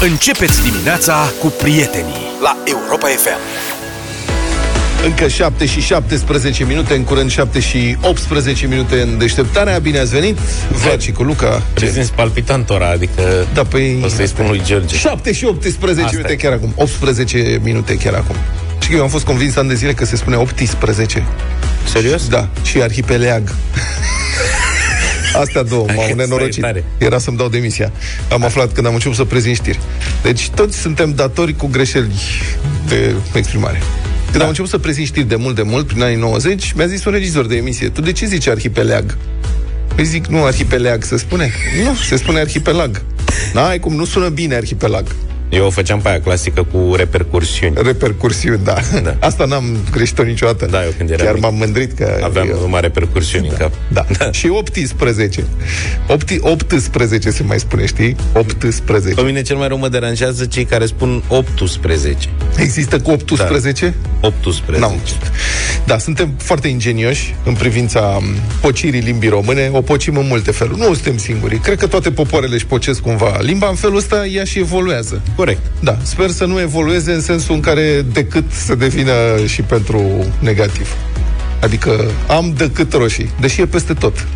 Începeți dimineața cu prietenii la Europa FM. Încă 7 și 17 minute, în curând 7 și 18 minute în deșteptarea. Bine ați venit, Vlad și cu Luca. Prezinți palpitant ora, adică Da, păi... o să-i spun lui George. 7 și 18 Asta minute e. chiar acum. 18 minute chiar acum. Și eu am fost convins ani de zile că se spune 18. Serios? Da, și arhipeleag. Astea două m-au Hai, nenorocit. tare. Era să-mi dau demisia. Am aflat când am început să prezint știri. Deci toți suntem datori cu greșeli de exprimare. Când Da. am început să prezint știri de mult, de mult, prin anii 90, mi-a zis un regizor de emisie, tu de ce zici arhipeleag? Păi zic, nu arhipeleag se spune? Nu, se spune arhipelag. N-ai cum, nu sună bine arhipelag. Eu o făceam pe aia clasică cu repercursiuni. Repercursiuni, da. Da. Asta n-am greșit-o niciodată. Da, eu când eram Chiar mic. m-am mândrit că... Aveam eu- numai repercursiuni în cap. Da. Și 18. 8, 18 se mai spune, știi? 18. Pe mine cel mai rău mă deranjează cei care spun 18. Există cu 18? 18. N-am auzit. Da, suntem foarte ingenioși în privința m, pocirii limbii române. O pocim în multe feluri. Nu suntem singuri. Cred că toate popoarele își pocesc cumva limba. În felul ăsta ea și evoluează. Corect. Da, sper să nu evolueze în sensul în care decât să devină și pentru negativ. Adică am decât roșii, deși e peste tot.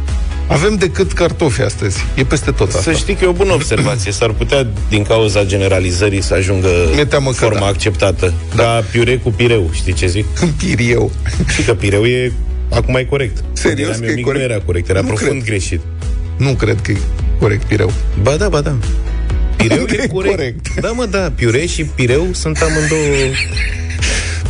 Avem decât cartofi astăzi. E peste tot asta. Să știi că e o bună observație. S-ar putea, din cauza generalizării, să ajungă Mi-e teamă că forma da. acceptată. Da. Ca piure cu pireu, știi ce zic? În pirieu. Și că pireu e... Acum e corect. Serios Când că eram eu e mic, corect? Nu era corect, era Nu profund cred. greșit. Nu cred că e corect pireu. Ba da, ba da. Pireu E e corect. corect. Da, mă, da. Piure și pireu sunt amândouă...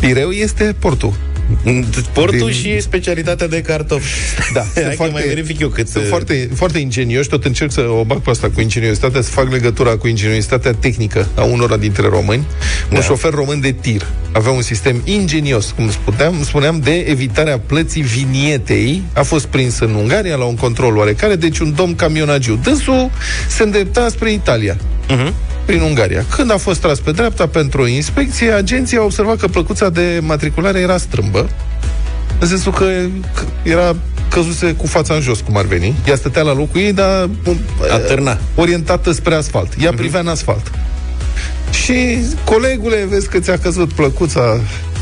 Pireu este portul. Portul Din- și specialitatea de cartofi. Da, Hai că mai verific eu cât... sunt uh, foarte, foarte ingenioși, tot încerc să o bag pe asta cu ingeniozitatea, să fac legătura cu ingeniozitatea tehnică a unora dintre români. Un Da. șofer român de tir avea un sistem ingenios, cum spuneam, spuneam, de evitarea plății vinietei. A fost prins în Ungaria la un control oarecare, deci un domn camionagiu. Dânsul se îndrepta spre Italia. Mhm. Prin Ungaria. Când a fost tras pe dreapta pentru o inspecție, agenții au observat că plăcuța de matriculare era strâmbă, în sensul că că era căzuse cu fața în jos, cum ar veni. Ea stătea la locul ei, dar um, Atârna. orientată spre asfalt. Ea privea în asfalt. Și, colegule, vezi că ți-a căzut plăcuța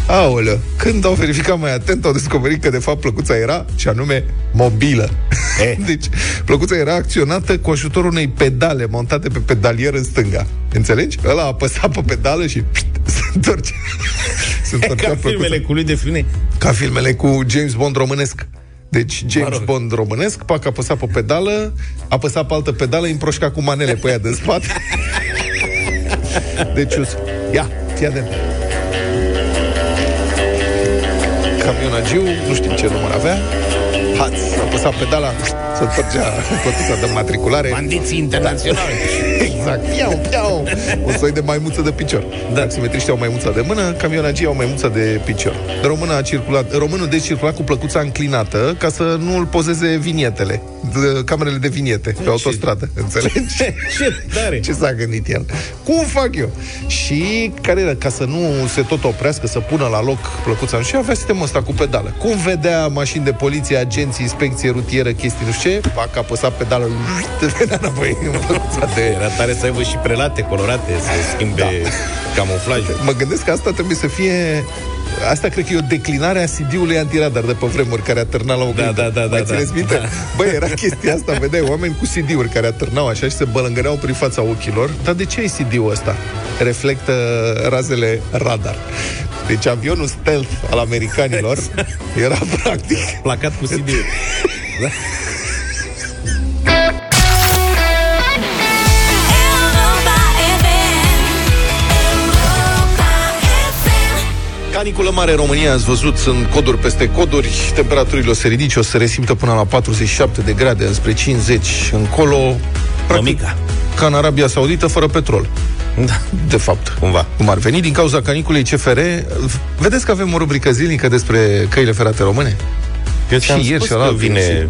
Aoleu, când au verificat mai atent, au descoperit că de fapt plăcuța era, și anume, mobilă. Eh. Deci, plăcuța era acționată cu ajutorul unei pedale montate pe pedalier în stânga. Înțelegi? Ăla apăsa pe pedală și pșt, se întorce. se întorcea Ca plăcuța. filmele cu lui de frâne. Ca filmele cu James Bond românesc. Deci James Mă rog. Bond românesc, pac, apăsa pe pedală, apăsa pe altă pedală, îi împroșca cu manele pe ea din spate. Deci, us. ia, fii atent. Camionagiu, nu știm ce număr avea, haț, apăsa pedala, se întorgea plăcuța de matriculare. Bandiții internaționali. Exact. Piau, piau. Un soi de maimuță de picior. Da. Taximetriștii au maimuța de mână, camionagii au maimuța de picior. Românul a circulat, românul deci circula cu plăcuța înclinată ca să nu îl pozeze vinietele, de, camerele de viniete pe autostradă. Înțelegi? Ce tare. Ce s-a gândit el? Cum fac eu? Și care era? Ca să nu se tot oprească, să pună la loc plăcuța. Și avea sistemul ăsta cu pedală. Cum vedea mașini de poliție, agenții, inspecție rutieră, chestii, nu știu ce, pac, apăsa pedală, venea înapoi în plăcuța de... Era tare să aibă și prelate colorate, să schimbe da. camuflajul. Mă gândesc că asta trebuie să fie Asta cred că e o declinare a CD-ului antiradar de pe vremuri care atârna la o Da, da, da, Mai da, țineți da. minte? Da. Băi, era chestia asta, vedeai oameni cu CD-uri care atârnau așa și se bălângăreau prin fața ochilor. Dar de ce ai CD-ul ăsta? Reflectă razele radar. Deci avionul stealth al americanilor era practic Placat cu cd Caniculă mare în România, ați văzut, sunt coduri peste coduri, temperaturile o să ridice, o să resimtă până la 47 de grade, înspre 50 încolo. Mămica. ca în Arabia Saudită, fără petrol. Da. De fapt. Cumva. Cum ar veni, din cauza caniculei CFR. Vedeți că avem o rubrică zilnică despre căile ferate române? Eu ți-am Și ieri spus și că alaltă vine...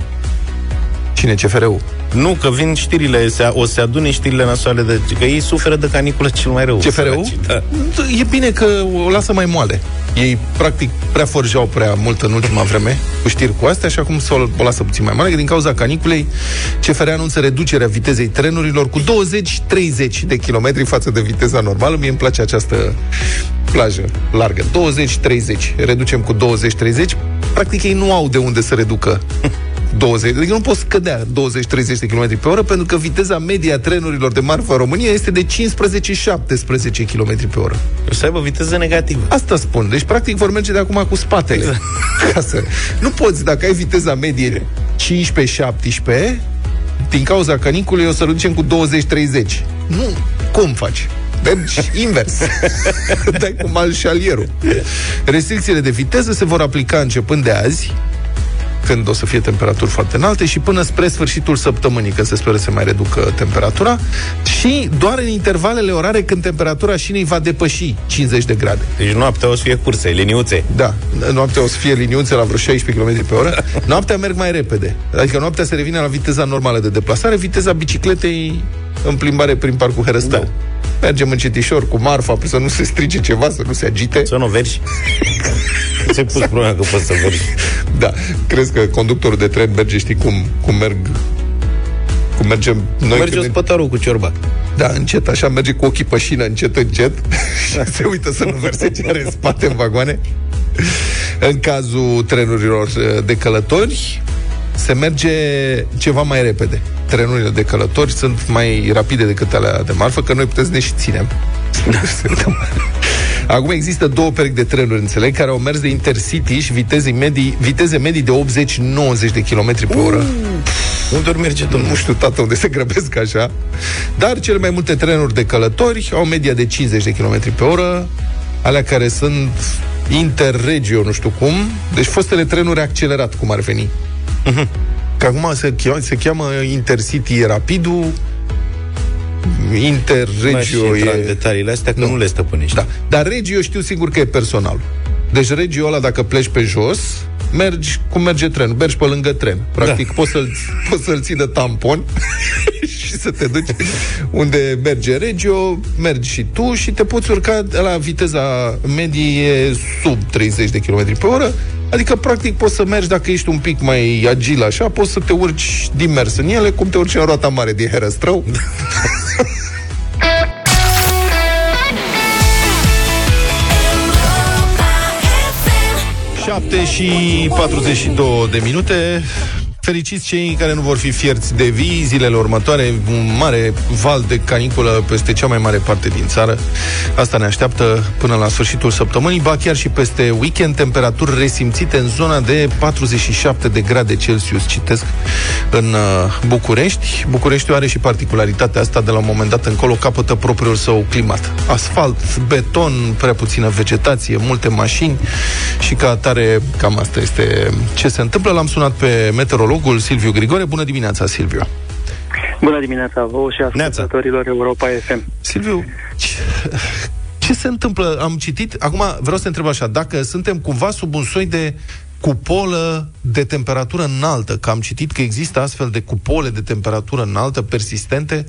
Cine, CFR-ul? Nu, că vin știrile, se, o să se adune știrile nasoale de... Că ei suferă de caniculă cel mai rău. CFR-ul? săraci, Da. E bine că o lasă mai moale. Ei, practic, prea forjau prea mult în ultima vreme cu știri cu astea și acum să o, o lasă puțin mai moale, că din cauza caniculei, CFR anunță reducerea vitezei trenurilor cu 20-30 de kilometri față de viteza normală. Mie îmi place această plajă largă. 20-30. Reducem cu 20-30. Practic, ei nu au de unde să reducă 20, adică nu poți scădea 20-30 de km pe oră pentru că viteza media a trenurilor de marfă în România este de 15-17 km pe oră. O să aibă viteză negativă. Asta spun. Deci, practic, vor merge de acum cu spatele. Exact. Ca să... Nu poți, dacă ai viteza medie 15-17, din cauza caniculei o să reducem cu 20-30. Nu, cum faci? Mergi invers. Dai cu malșalierul. Restricțiile de viteză se vor aplica începând de azi, când o să fie temperaturi foarte înalte și până spre sfârșitul săptămânii, că se speră să mai reducă temperatura și doar în intervalele orare când temperatura șinei va depăși 50 de grade. Deci noaptea o să fie curse, liniuțe. Da, noaptea o să fie liniuțe la vreo 16 km pe oră. Noaptea merg mai repede. Adică noaptea se revine la viteza normală de deplasare, viteza bicicletei în plimbare prin parcul Herăstău. Da. Mergem încetișor cu marfa, să nu se strice ceva, să nu se agite. Să nu vergi. Ți-ai pus problema că poți să vergi. Da, crezi că conductorul de tren merge, știi cum, cum merg cum mergem noi Merge când- ospătarul cu ciorba. Da, încet, așa merge cu ochii pe șină, încet, încet și se uită să nu verse ce are în spate în vagoane. În cazul trenurilor uh, de călători, se merge ceva mai repede. Trenurile de călători sunt mai rapide decât alea de marfă, că noi putem să ne și ținem. Acum există două perechi de trenuri, înțeleg, care au mers de Intercity și viteze medii, viteze medii de 80-90 de km pe oră. Unde ori merge domnul? Nu știu, tată, unde se grăbesc așa. Dar cele mai multe trenuri de călători au media de 50 de km pe oră, alea care sunt interregio, nu știu cum, deci fostele trenuri accelerat, cum ar veni. Că acum se cheamă, se cheamă Intercity e rapidul, Mai și Interregio intra în e... detaliile astea, că Nu. nu, le stăpânești. Da. Dar regio știu sigur că e personal. Deci regio ăla, dacă pleci pe jos, mergi cum merge trenul, mergi pe lângă tren. Practic, da. poți, să-l, poți să-l ții de tampon și să te duci unde merge regio, mergi și tu și te poți urca la viteza medie e sub 30 de km pe oră, Adică, practic, poți să mergi, dacă ești un pic mai agil așa, poți să te urci din mers în ele, cum te urci în roata mare din Herăstrău. 7 și 42 de minute. Fericiți cei care nu vor fi fierți de vii zilele următoare, un mare val de caniculă peste cea mai mare parte din țară. Asta ne așteaptă până la sfârșitul săptămânii, ba chiar și peste weekend, temperaturi resimțite în zona de 47 de grade Celsius, citesc, în uh, București. Bucureștiul are și particularitatea asta, de la un moment dat încolo capătă propriul său climat. Asfalt, beton, prea puțină vegetație, multe mașini și ca atare cam asta este ce se întâmplă. L-am sunat pe meteorologul Silviu Grigore. Bună dimineața, Silviu! Bună dimineața vouă și ascultătorilor Europa FM. Silviu, ce, ce se întâmplă? Am citit, acum vreau să te întreb așa, dacă suntem cumva sub un soi de cupolă de temperatură înaltă, că am citit că există astfel de cupole de temperatură înaltă persistente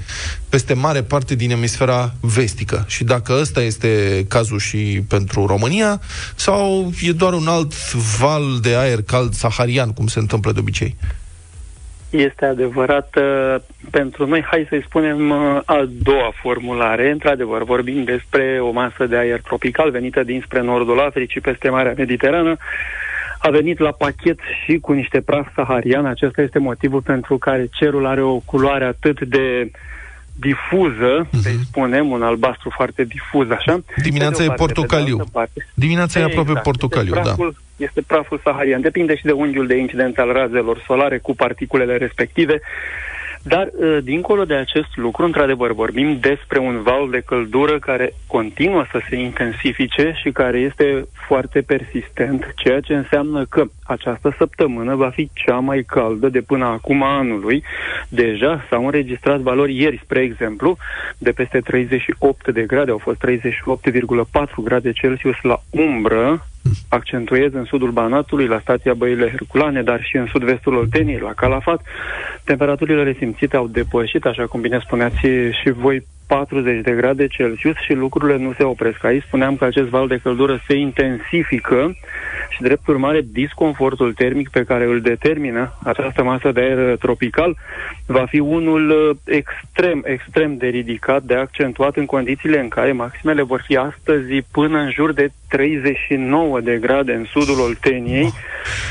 peste mare parte din emisfera vestică. Și dacă ăsta este cazul și pentru România, sau e doar un alt val de aer cald saharian, cum se întâmplă de obicei? Este adevărat, uh, pentru noi, hai să-i spunem uh, a doua formulare. Într-adevăr, vorbim despre o masă de aer tropical venită dinspre nordul Africii peste Marea Mediterană. A venit la pachet și cu niște praf saharian. Acesta este motivul pentru care cerul are o culoare atât de difuză, uh-huh. să spunem, un albastru foarte difuz, așa. Dimineața Pe de o e parte, pe de portocaliu. altă parte. Dimineața e aproape Exact, portocaliu, este da. praful, Este praful saharian. Depinde și de unghiul de incidență al razelor solare cu particulele respective. Dar, uh, dincolo de acest lucru, într-adevăr, vorbim despre un val de căldură care continuă să se intensifice și care este foarte persistent, ceea ce înseamnă că această săptămână va fi cea mai caldă de până acum a anului. Deja s-au înregistrat valori ieri, spre exemplu, de peste 38 de grade, au fost 38,4 grade Celsius la umbră, accentuez în sudul Banatului, la stația Băile Herculane, dar și în sud-vestul Olteniei, la Calafat. Temperaturile resimțite au depășit, așa cum bine spuneați și voi, 40 de grade Celsius și lucrurile nu se opresc. Aici spuneam că acest val de căldură se intensifică și, drept urmare, disconfortul termic pe care îl determină această masă de aer tropical va fi unul uh, extrem, extrem de ridicat, de accentuat în condițiile în care maximele vor fi astăzi până în jur de 39 de grade în sudul Olteniei,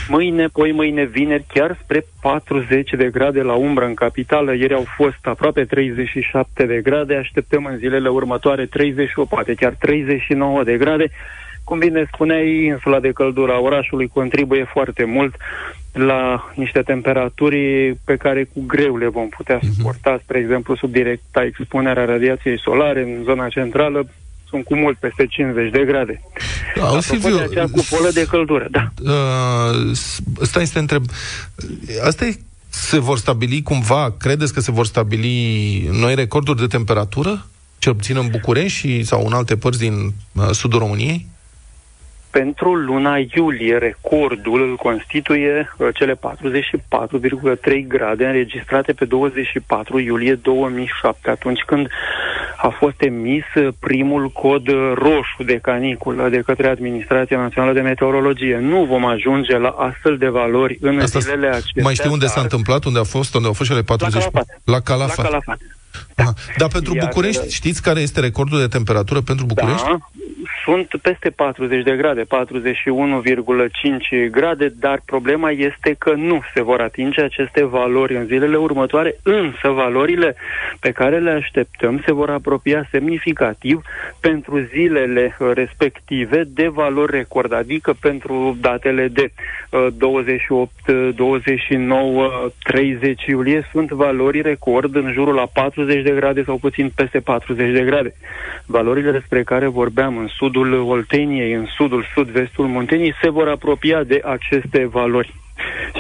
mâine, poi mâine, vineri, chiar spre 40 de grade la umbră în capitală. Ieri au fost aproape 37 de grade, așteptăm în zilele următoare 38, poate chiar 39 de grade. Cum bine spuneai, insula de căldură a orașului contribuie foarte mult la niște temperaturi pe care cu greu le vom putea suporta, spre exemplu, sub directa expunerea radiației solare în zona centrală, sunt cu mult peste 50 de grade. Auzi, Apropo Silviu, de acea cupolă de căldură, da. Uh, s- stai să te întreb. Asta e, se vor stabili cumva, credeți că se vor stabili noi recorduri de temperatură? Cel puțin în București și, sau în alte părți din uh, sudul României? Pentru luna iulie, recordul îl constituie uh, cele 44,3 grade înregistrate pe 24 iulie 2007, atunci când a fost emis uh, primul cod uh, roșu de caniculă de către Administrația Națională de Meteorologie. Nu vom ajunge la astfel de valori în Asta zilele acestea. mai știi unde s-a dar- întâmplat? Unde a fost? Unde au fost cele 40? Calafat. La Calafat. La Calafat. Aha. Dar pentru Iar- București, știți care este recordul de temperatură pentru București? Da, sunt peste 40 de grade, 41,5 grade, dar problema este că nu se vor atinge aceste valori în zilele următoare, însă valorile pe care le așteptăm se vor apropia semnificativ pentru zilele uh, respective de valori record, adică pentru datele de uh, 28, uh, 29, 30 iulie sunt valori record în jurul la 40 de grade sau puțin peste 40 de grade. Valorile despre care vorbeam în sudul Olteniei, în sudul sud-vestul Munteniei, se vor apropia de aceste valori.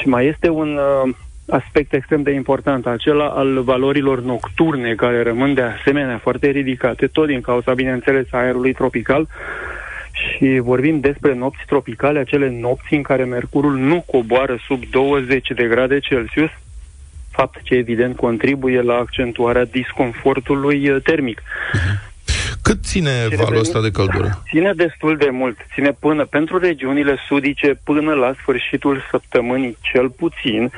Și mai este un uh, aspect extrem de important, acela al valorilor nocturne, care rămân de asemenea foarte ridicate, tot din cauza, bineînțeles, a aerului tropical, și vorbim despre nopți tropicale, acele nopți în care mercurul nu coboară sub 20 de grade Celsius, fapt ce evident contribuie la accentuarea disconfortului uh, termic. Cât ține Și valul revenim- ăsta de căldură? Ține destul de mult. Ține până pentru regiunile sudice până la sfârșitul săptămânii cel puțin.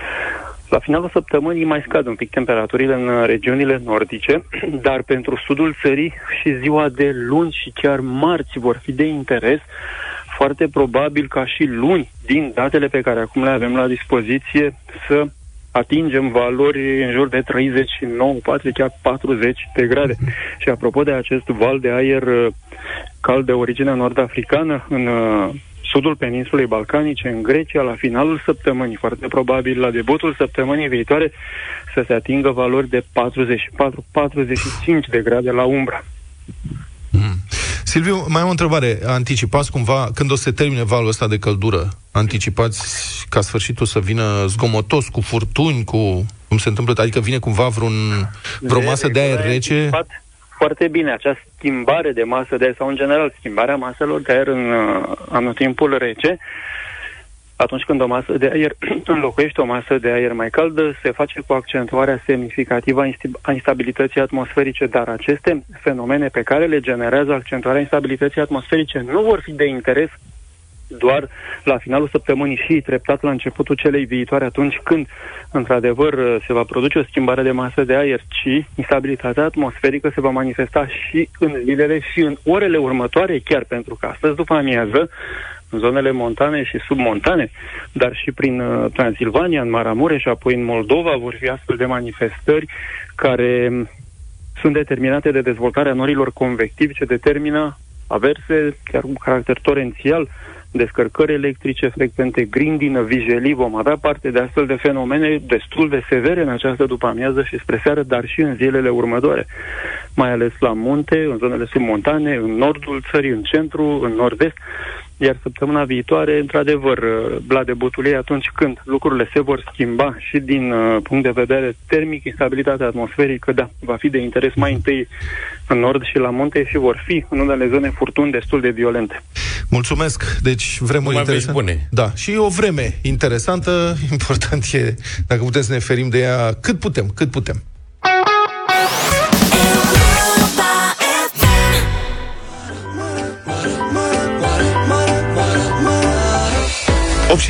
La finalul săptămânii mai scad un pic temperaturile în uh, regiunile nordice, dar pentru sudul țării și ziua de luni și chiar marți vor fi de interes. Foarte probabil ca și luni, din datele pe care acum le avem la dispoziție, să atingem valori în jur de 39, poate chiar 40 de grade. Și apropo de acest val de aer uh, cald de origine nord-africană, în uh, sudul peninsulei balcanice, în Grecia, la finalul săptămânii, foarte probabil la debutul săptămânii viitoare, să se atingă valori de 44-45 de grade la umbra. Silviu, mai am o întrebare. Anticipați cumva, când o să se termine valul ăsta de căldură, anticipați ca sfârșitul să vină zgomotos, cu furtuni, cu... cum se întâmplă? Adică vine cumva vreun, vreo masă de aer Ai rece? anticipat Foarte bine, acea schimbare de masă de aer, sau în general schimbarea maselor de aer în uh, anotimpul rece, atunci când o masă de aer înlocuiește o masă de aer mai caldă, se face cu accentuarea semnificativă a insti- a instabilității atmosferice, dar aceste fenomene pe care le generează accentuarea instabilității atmosferice nu vor fi de interes doar la finalul săptămânii și treptat la începutul celei viitoare, atunci când, într-adevăr, se va produce o schimbare de masă de aer, ci instabilitatea atmosferică se va manifesta și în zilele și în orele următoare, chiar pentru că astăzi după amiază, în zonele montane și submontane, dar și prin uh, Transilvania, în Maramureș și apoi în Moldova vor fi astfel de manifestări care sunt determinate de dezvoltarea norilor convectivi ce determină averse, chiar cu caracter torențial, descărcări electrice frecvente, grindină, vijelii. Vom avea parte de astfel de fenomene destul de severe în această după-amiază și spre seară, dar și în zilele următoare. Mai ales la munte, în zonele submontane, în nordul țării, în centru, în nord-est, iar săptămâna viitoare, într-adevăr, la debutul ei, atunci când lucrurile se vor schimba și din uh, punct de vedere termic, instabilitatea atmosferică, da, va fi de interes mai întâi în nord și la munte și vor fi în unele zone furtuni destul de violente. Mulțumesc. Deci, vremuri Numai vești interesante. bune. Da, și o vreme interesantă. Important e, dacă putem să ne ferim de ea cât putem, cât putem.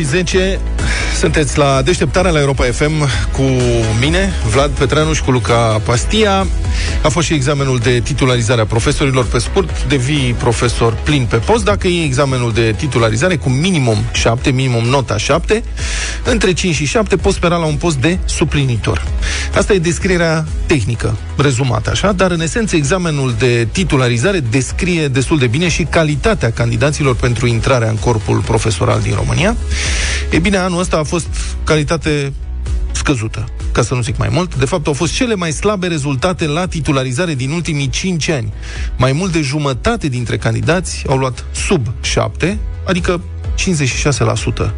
Și 10, sunteți la deșteptarea la Europa FM cu mine, Vlad Petreanu și cu Luca Pastia. A fost și examenul de titularizare a profesorilor pe scurt, devii profesor plin pe post. Dacă e examenul de titularizare cu minimum 7, minimum nota 7, între 5 și 7 poți spera la un post de suplinitor. Asta e descrierea tehnică, rezumată așa, dar în esență examenul de titularizare descrie destul de bine și calitatea candidaților pentru intrarea în corpul profesoral din România. E bine, anul ăsta a fost calitate scăzută, ca să nu zic mai mult. De fapt, au fost cele mai slabe rezultate la titularizare din ultimii 5 ani. Mai mult de jumătate dintre candidați au luat sub 7, adică 56%.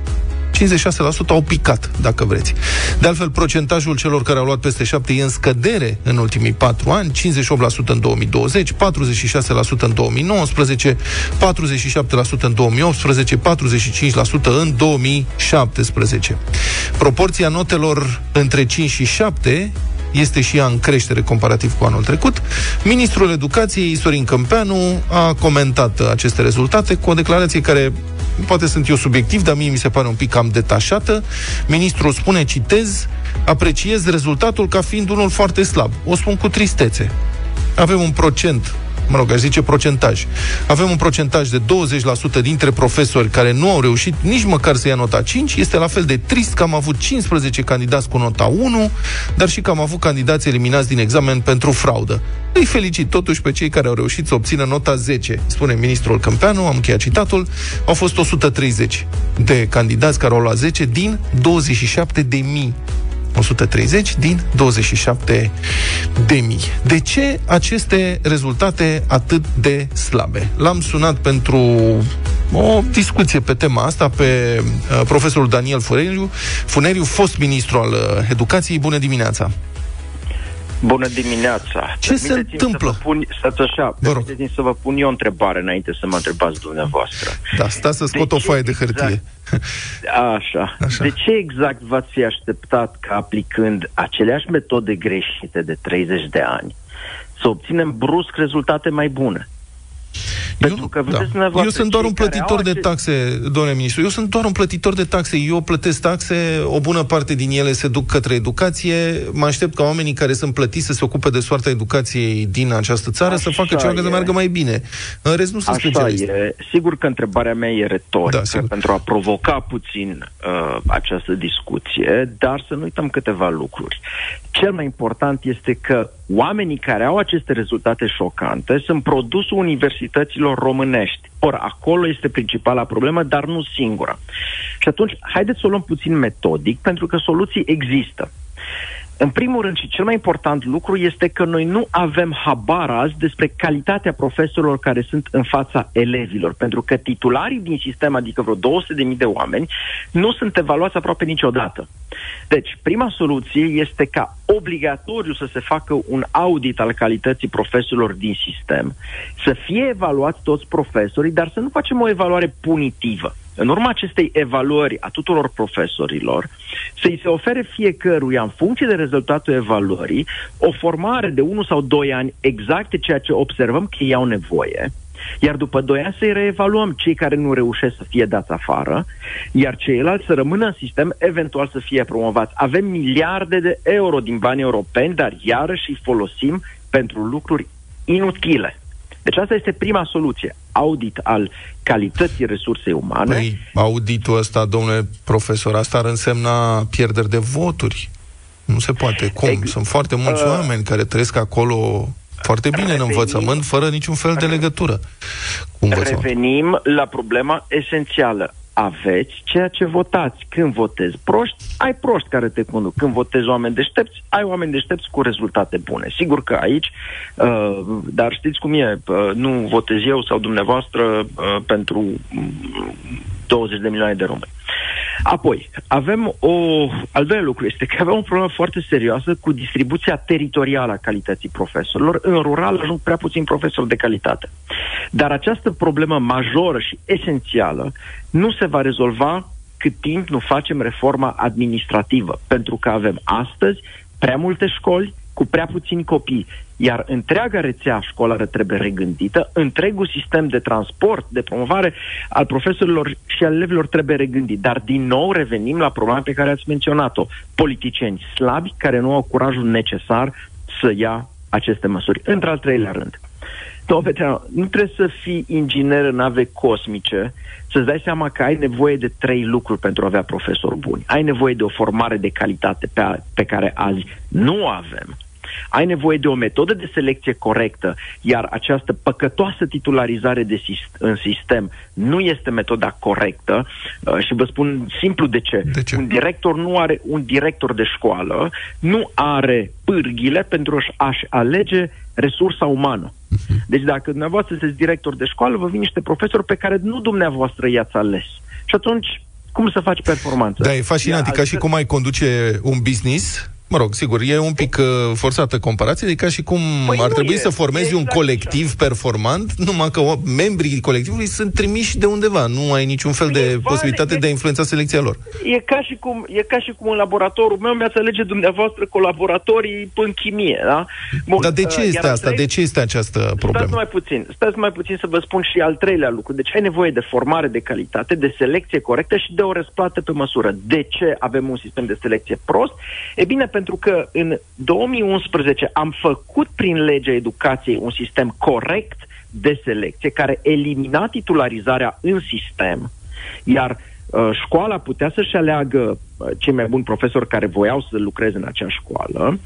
56% au picat, dacă vreți. De altfel, procentajul celor care au luat peste 7 e în scădere în ultimii 4 ani, 58% în 2020, 46% în 2019, 47% în 2018, 45% în 2017. Proporția notelor între 5 și 7 este și ea în creștere comparativ cu anul trecut. Ministrul Educației, Sorin Câmpeanu, a comentat aceste rezultate cu o declarație care poate sunt eu subiectiv, dar mie mi se pare un pic cam detașată. Ministrul spune, citez, apreciez rezultatul ca fiind unul foarte slab. O spun cu tristețe. Avem un procent mă rog, aș zice procentaj. Avem un procentaj de 20% dintre profesori care nu au reușit nici măcar să ia nota 5. Este la fel de trist că am avut 15 candidați cu nota 1, dar și că am avut candidați eliminați din examen pentru fraudă. Îi felicit totuși pe cei care au reușit să obțină nota 10, spune ministrul Câmpeanu, am încheiat citatul. Au fost 130 de candidați care au luat 10 din 27 de mii 130 din 27 de mii. De ce aceste rezultate atât de slabe? L-am sunat pentru o discuție pe tema asta pe uh, profesorul Daniel Funeriu, Funeriu, fost ministru al uh, educației. Bună dimineața! Bună dimineața! Ce se Permiteți-mi întâmplă? Să vă pun, stați așa, Vă rog. permiteți-mi să vă pun eu o întrebare înainte să mă întrebați dumneavoastră. Da, sta să scot De o ce foaie de exact? hârtie. Așa. Așa. De ce exact v-ați fi așteptat ca aplicând aceleași metode greșite de 30 de ani să obținem brusc rezultate mai bune? Pentru că, vedeți, Eu dumneavoastră, sunt doar cei un care plătitor au de acest- taxe, domnule ministru. Eu sunt doar un plătitor de taxe. Eu plătesc taxe, o bună parte din ele se duc către educație. Mă aștept ca oamenii care sunt plătiți să se ocupe de soarta educației din această țară să Așa facă ceva ca să e. meargă mai bine. În rest, nu sunt Așa specialist. e. Sigur că întrebarea mea e retorică Da, sigur. pentru a provoca puțin uh, această discuție, dar să nu uităm câteva lucruri. Cel mai important este că oamenii care au aceste rezultate șocante sunt produsul universităților românești. Ori acolo este principala problemă, dar nu singura. Și atunci, haideți să o luăm puțin metodic, pentru că soluții există. În primul rând și cel mai important lucru este că noi nu avem habar azi despre calitatea profesorilor care sunt în fața elevilor, pentru că titularii din sistem, adică vreo 200.000 de oameni, nu sunt evaluați aproape niciodată. Deci, prima soluție este ca obligatoriu să se facă un audit al calității profesorilor din sistem, să fie evaluați toți profesorii, dar să nu facem o evaluare punitivă. În urma acestei evaluări a tuturor profesorilor, să-i se ofere fiecăruia, în funcție de rezultatul evaluării, o formare de 1 sau 2 ani exact de ceea ce observăm că ei au nevoie, iar după 2 ani să-i reevaluăm cei care nu reușesc să fie dați afară, iar ceilalți să rămână în sistem, eventual să fie promovați. Avem miliarde de euro din bani europeni, dar iarăși îi folosim pentru lucruri inutile. Deci asta este prima soluție. Audit al calității resursei umane. Păi, auditul ăsta, domnule profesor, asta ar însemna pierderi de voturi. Nu se poate. Cum? Ex- Sunt foarte mulți Uh, oameni care trăiesc acolo foarte bine în revenim- învățământ, fără niciun fel de legătură cu învățământ. Revenim la problema esențială. Aveți ceea ce votați. Când votezi proști, ai proști care te conduc. Când votezi oameni deștepți, ai oameni deștepți cu rezultate bune. Sigur că aici, uh, dar știți cum e, uh, nu votez eu sau dumneavoastră uh, pentru mm, 20 de milioane de români. Apoi, avem o... Al doilea lucru este că avem o problemă foarte serioasă cu distribuția teritorială a calității profesorilor. În rural ajung prea puțin profesori de calitate. Dar această problemă majoră și esențială nu se va rezolva cât timp nu facem reforma administrativă. Pentru că avem astăzi prea multe școli cu prea puțini copii, iar întreaga rețea școlară trebuie regândită, întregul sistem de transport, de promovare al profesorilor și al elevilor trebuie regândit. Dar din nou revenim la problema pe care ați menționat-o. Politicieni slabi care nu au curajul necesar să ia aceste măsuri. Într al treilea rând, Domnul Petreanu, nu trebuie să fii inginer în nave cosmice să-ți dai seama că ai nevoie de trei lucruri pentru a avea profesori buni. Ai nevoie de o formare de calitate pe, a, pe care azi nu o avem. Ai nevoie de o metodă de selecție corectă, iar această păcătoasă titularizare de sist- în sistem nu este metoda corectă uh, și vă spun simplu de ce. De ce? Un director nu are un director de școală, nu are pârghile pentru a-și alege resursa umană. Deci dacă dumneavoastră sunteți director de școală, vă vin niște profesori pe care nu dumneavoastră i-ați ales. Și atunci, cum să faci performanță? Da, e fascinant. E ca și cum ai conduce un business Mă rog, sigur, e un pic uh, forțată comparație, e ca și cum Păi ar nu trebui e. să formezi E un exact colectiv performant, numai că o- membrii colectivului sunt trimiși de undeva, nu ai niciun fel Păi de e vale, posibilitate e- de a influența selecția lor. E ca, și cum, e ca și cum în laboratorul meu mi-ați alege dumneavoastră colaboratorii în chimie, da? Bun, Dar de ce uh, este iar al asta? trei- De ce este această Stați problemă? mai puțin, stați mai puțin să vă spun și al treilea lucru. Deci ai nevoie de formare de calitate, de selecție corectă și de o răsplată pe măsură. De ce avem un sistem de selecție prost? E bine, pentru că în 2011 am făcut prin legea educației un sistem corect de selecție care elimina titularizarea în sistem, iar uh, școala putea să-și aleagă uh, cei mai buni profesori care voiau să lucreze în acea școală.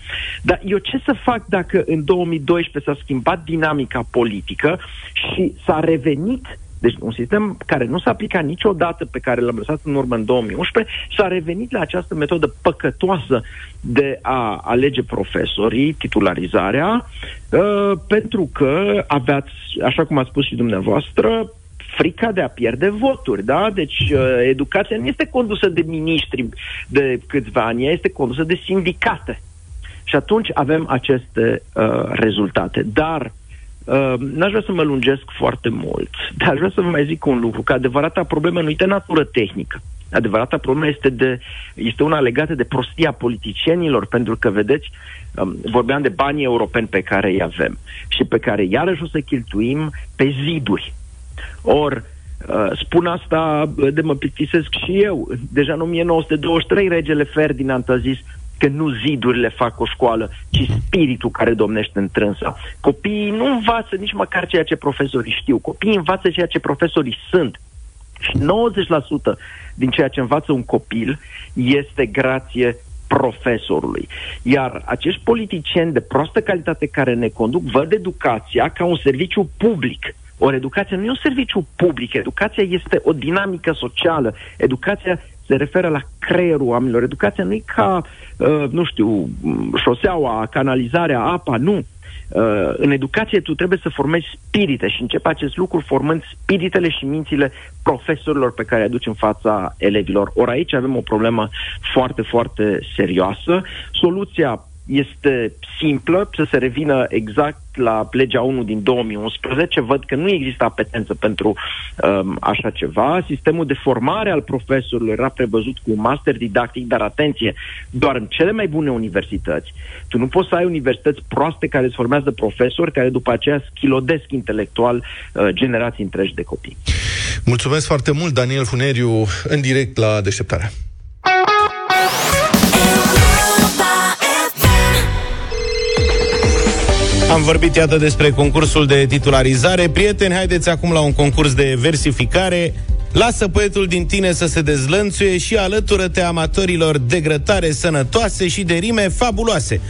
Dar eu ce să fac dacă în 2012 s-a schimbat dinamica politică și s-a revenit deci un sistem care nu s-a aplicat niciodată, pe care l-am lăsat în urmă în 2011, s-a revenit la această metodă păcătoasă de a alege profesorii, titularizarea, uh, pentru că aveați, așa cum ați spus și dumneavoastră, frica de a pierde voturi, da? Deci uh, educația nu este condusă de miniștri de câțiva ani, ea este condusă de sindicate. Și atunci avem aceste uh, rezultate. Dar uh, n-aș vrea să mă lungesc foarte mult, dar aș vrea să vă mai zic un lucru, că adevărata problemă nu este de natură tehnică. Adevărata problemă este, de, este una legată de prostia politicienilor, pentru că, vedeți, um, vorbeam de banii europeni pe care îi avem și pe care iarăși o să cheltuim pe ziduri. Or, uh, spun asta uh, de mă plictisesc și eu. Deja în 1923 regele Ferdinand a zis că nu zidurile fac o școală, ci spiritul care domnește în trânsa. Copiii nu învață nici măcar ceea ce profesorii știu. Copiii învață ceea ce profesorii sunt. Și 90% din ceea ce învață un copil este grație profesorului. Iar acești politicieni de proastă calitate care ne conduc văd educația ca un serviciu public. Ori educația nu e un serviciu public, educația este o dinamică socială. Educația se referă la creierul oamenilor. Educația nu e ca, uh, nu știu, m, șoseaua, canalizarea, apa, nu. Uh, în educație tu trebuie să formezi spirite și începe acest lucru formând spiritele și mințile profesorilor pe care îi aduci în fața elevilor. Ori aici avem o problemă foarte, foarte serioasă. Soluția este simplă, să se revină exact la legea 1 din 2011. Văd că nu există apetență pentru um, așa ceva. Sistemul de formare al profesorilor era prevăzut cu un master didactic, dar atenție, doar în cele mai bune universități. Tu nu poți să ai universități proaste care îți formează profesori care după aceea schilodesc intelectual uh, generații întregi de copii. Mulțumesc foarte mult, Daniel Funeriu, în direct la deșteptarea. Am vorbit, iată, despre concursul de titularizare. Prieteni, haideți acum la un concurs de versificare. Lasă poetul din tine să se dezlănțuie și alătură-te amatorilor de grătare sănătoase și de rime fabuloase.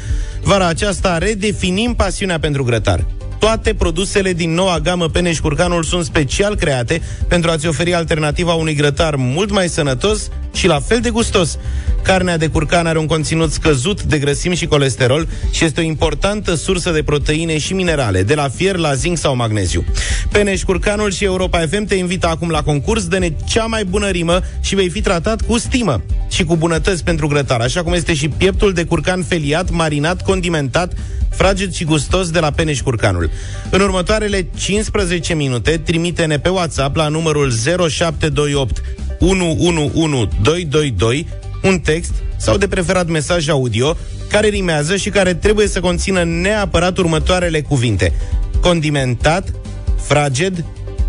Vara aceasta redefinim pasiunea pentru grătar. Toate produsele din noua gamă Peneș Curcanul sunt special create pentru a-ți oferi alternativa unui grătar mult mai sănătos, și la fel de gustos. Carnea de curcan are un conținut scăzut de grăsimi și colesterol și este o importantă sursă de proteine și minerale, de la fier la zinc sau magneziu. Peneș Curcanul și Europa FM te invită acum la concurs, dă-ne cea mai bună rimă și vei fi tratat cu stimă și cu bunătăți pentru grătar, așa cum este și pieptul de curcan feliat, marinat, condimentat, fraged și gustos de la Peneș Curcanul. În următoarele 15 minute, trimite-ne pe WhatsApp la numărul 0728 111222 un text sau de preferat mesaj audio care rimează și care trebuie să conțină neapărat următoarele cuvinte. Condimentat, fraged,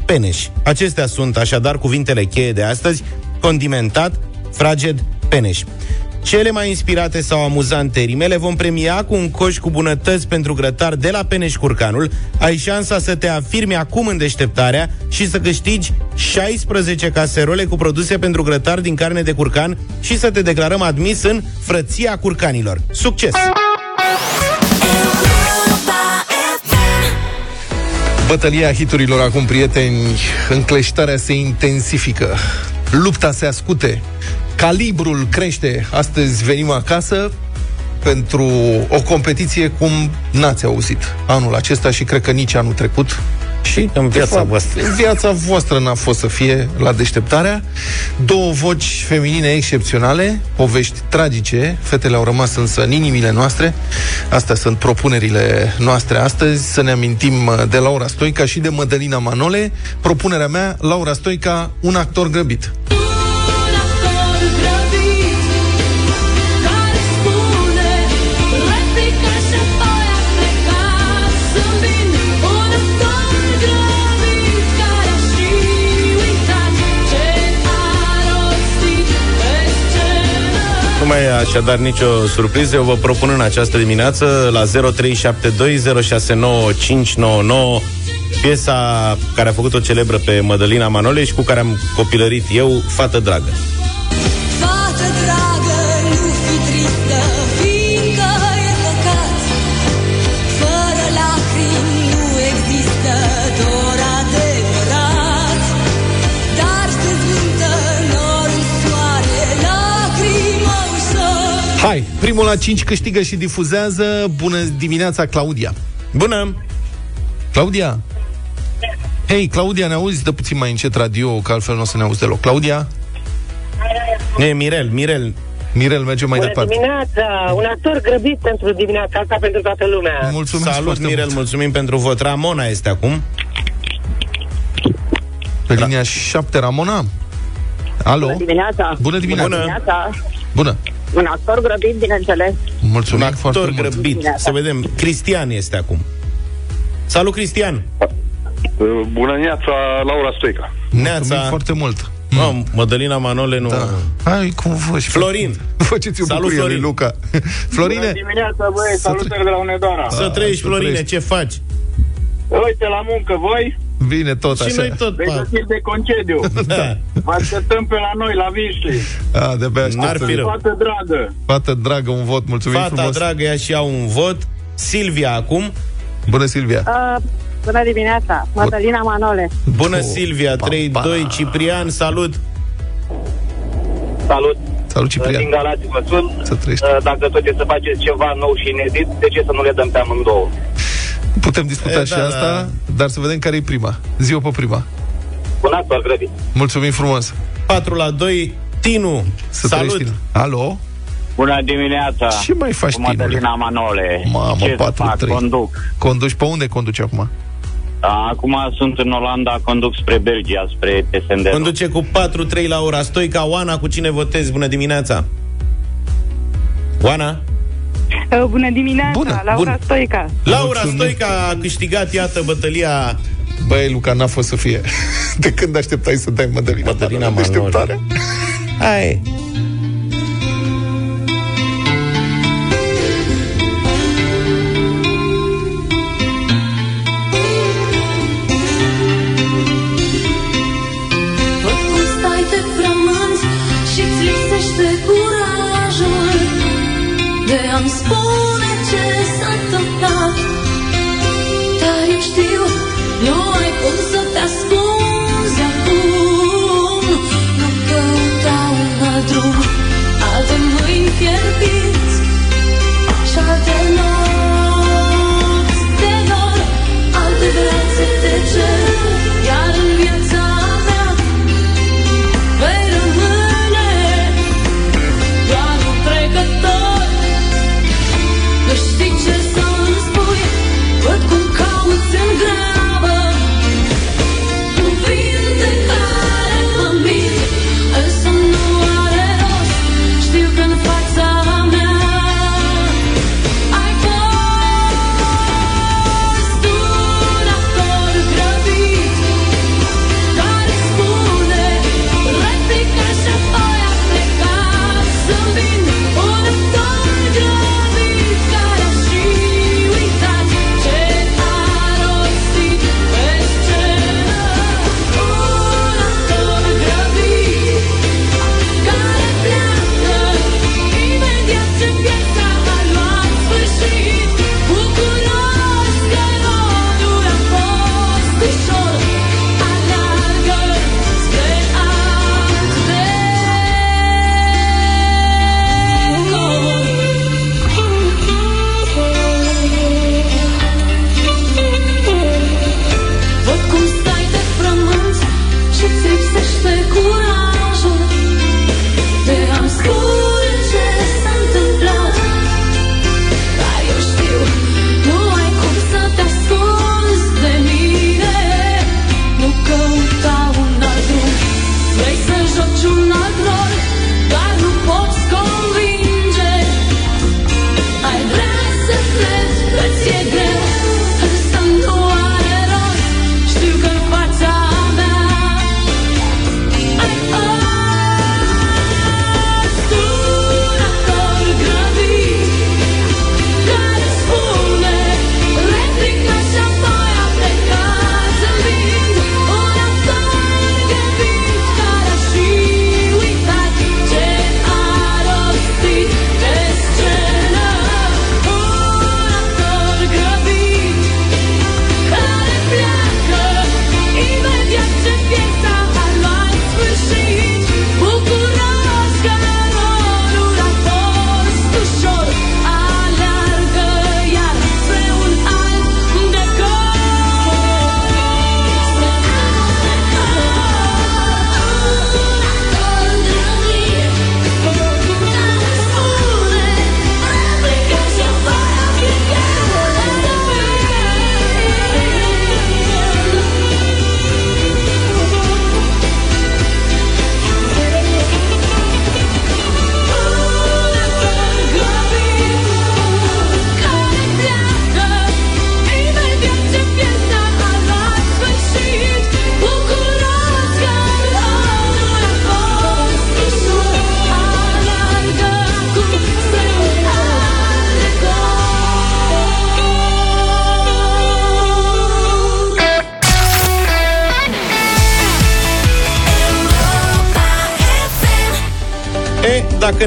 peneș. Acestea sunt așadar cuvintele cheie de astăzi. Condimentat, fraged, peneș. Cele mai inspirate sau amuzante rime le vom premia cu un coș cu bunătăți pentru grătar de la Peneș Curcanul. Ai șansa să te afirmi acum în deșteptarea și să câștigi 16 caserole cu produse pentru grătar din carne de curcan și să te declarăm admis în Frăția Curcanilor. Succes! Europa FM. Bătălia hiturilor acum, prieteni, încleștarea se intensifică. Lupta se ascute. Calibrul crește. Astăzi venim acasă pentru o competiție cum n-ați auzit anul acesta și cred că nici anul trecut. Și în de viața voastră. În viața voastră n-a fost să fie la deșteptarea. Două voci feminine excepționale, povești tragice, fetele au rămas însă în inimile noastre. Astea sunt propunerile noastre astăzi. Să ne amintim uh, de Laura Stoica și de Mădălina Manole. Propunerea mea, Laura Stoica, un actor grăbit. Nu mai e așadar nicio surpriză. Eu vă propun în această dimineață la 0372069599 piesa care a făcut-o celebră pe Mădălina Manole și cu care am copilărit eu, Fată Dragă. Hai, primul la 5 câștigă și difuzează. Bună dimineața, Claudia. Bună! Claudia? Hei, Claudia, ne auzi? Dă puțin mai încet radio, că altfel nu o să ne auzi deloc. Claudia? E Mirel, Mirel. Mirel, mergem mai Bună departe. dimineața! Un actor grăbit pentru dimineața asta, pentru toată lumea. Mulțumesc Salut, foarte Mirel, mult. mulțumim pentru vot. Ramona este acum. Pe linia 7, Ramona? Alo? Bună dimineața! Bună dimineața. Bună. dimineața! Bună. Un actor grăbit, bineînțeles. Un Mulțumim foarte actor mult. grăbit. Să vedem. Cristian este acum. Salut, Cristian! Bună dimineața, Laura Stoica. Mulțumim Neața. foarte mult. Mă, Mădălina Manole nu... Da. Hai, cum vă și Florin. Faceți o Salut, bucurie lui Florin. Luca. Florine, dimineața, băieți! Salutări de la Unedora! Să trăiești, să Florine, trăiești. ce faci? Uite, la muncă, voi? Bine tot Și așa. noi tot, pa. de concediu. Da. Vă așteptăm pe la noi, la Vișli. A, de-abia N-ar aștept. fi rău. Fată dragă! Fată dragă, un vot. Mulțumim Fata frumos. dragă, ea și au un vot. Silvia acum. Bună, Silvia. Uh, bună dimineața! Mădălina Manole. Bună, Oh, Silvia. pa, 3-2. pa. Ciprian, salut. Salut! Salut, Ciprian. Galați vă sun. Să trăiești. Dacă tot e să faceți ceva nou și inedit, de ce să nu le dăm pe amândouă? Putem discuta E, și da, asta, dar să vedem care e prima. Zi-o pe prima. Un actor grăbit. Mulțumim frumos. 4 la 2. Tinu, Să salut. trăiești. Alo? Bună dimineața! Ce mai faci, Cu tinule? Mădălina Manole. Mamă, Ce să 4-3. fac? Conduc. Conduci pe unde conduci acum? Acum sunt în Olanda, conduc spre Belgia, spre TSND. Conduce cu 4-3 la ora Stoica. Oana, cu cine votezi? Bună dimineața. Oana? Uh, Bună dimineața, Bună, Laura bună. Stoica. Laura Mulțumim. Stoica a câștigat, iată, bătălia Băi, Luca, n-a fost să fie. De când așteptai să dai Mădălina? Mădălina ta la deșteptare? Hai. De a-mi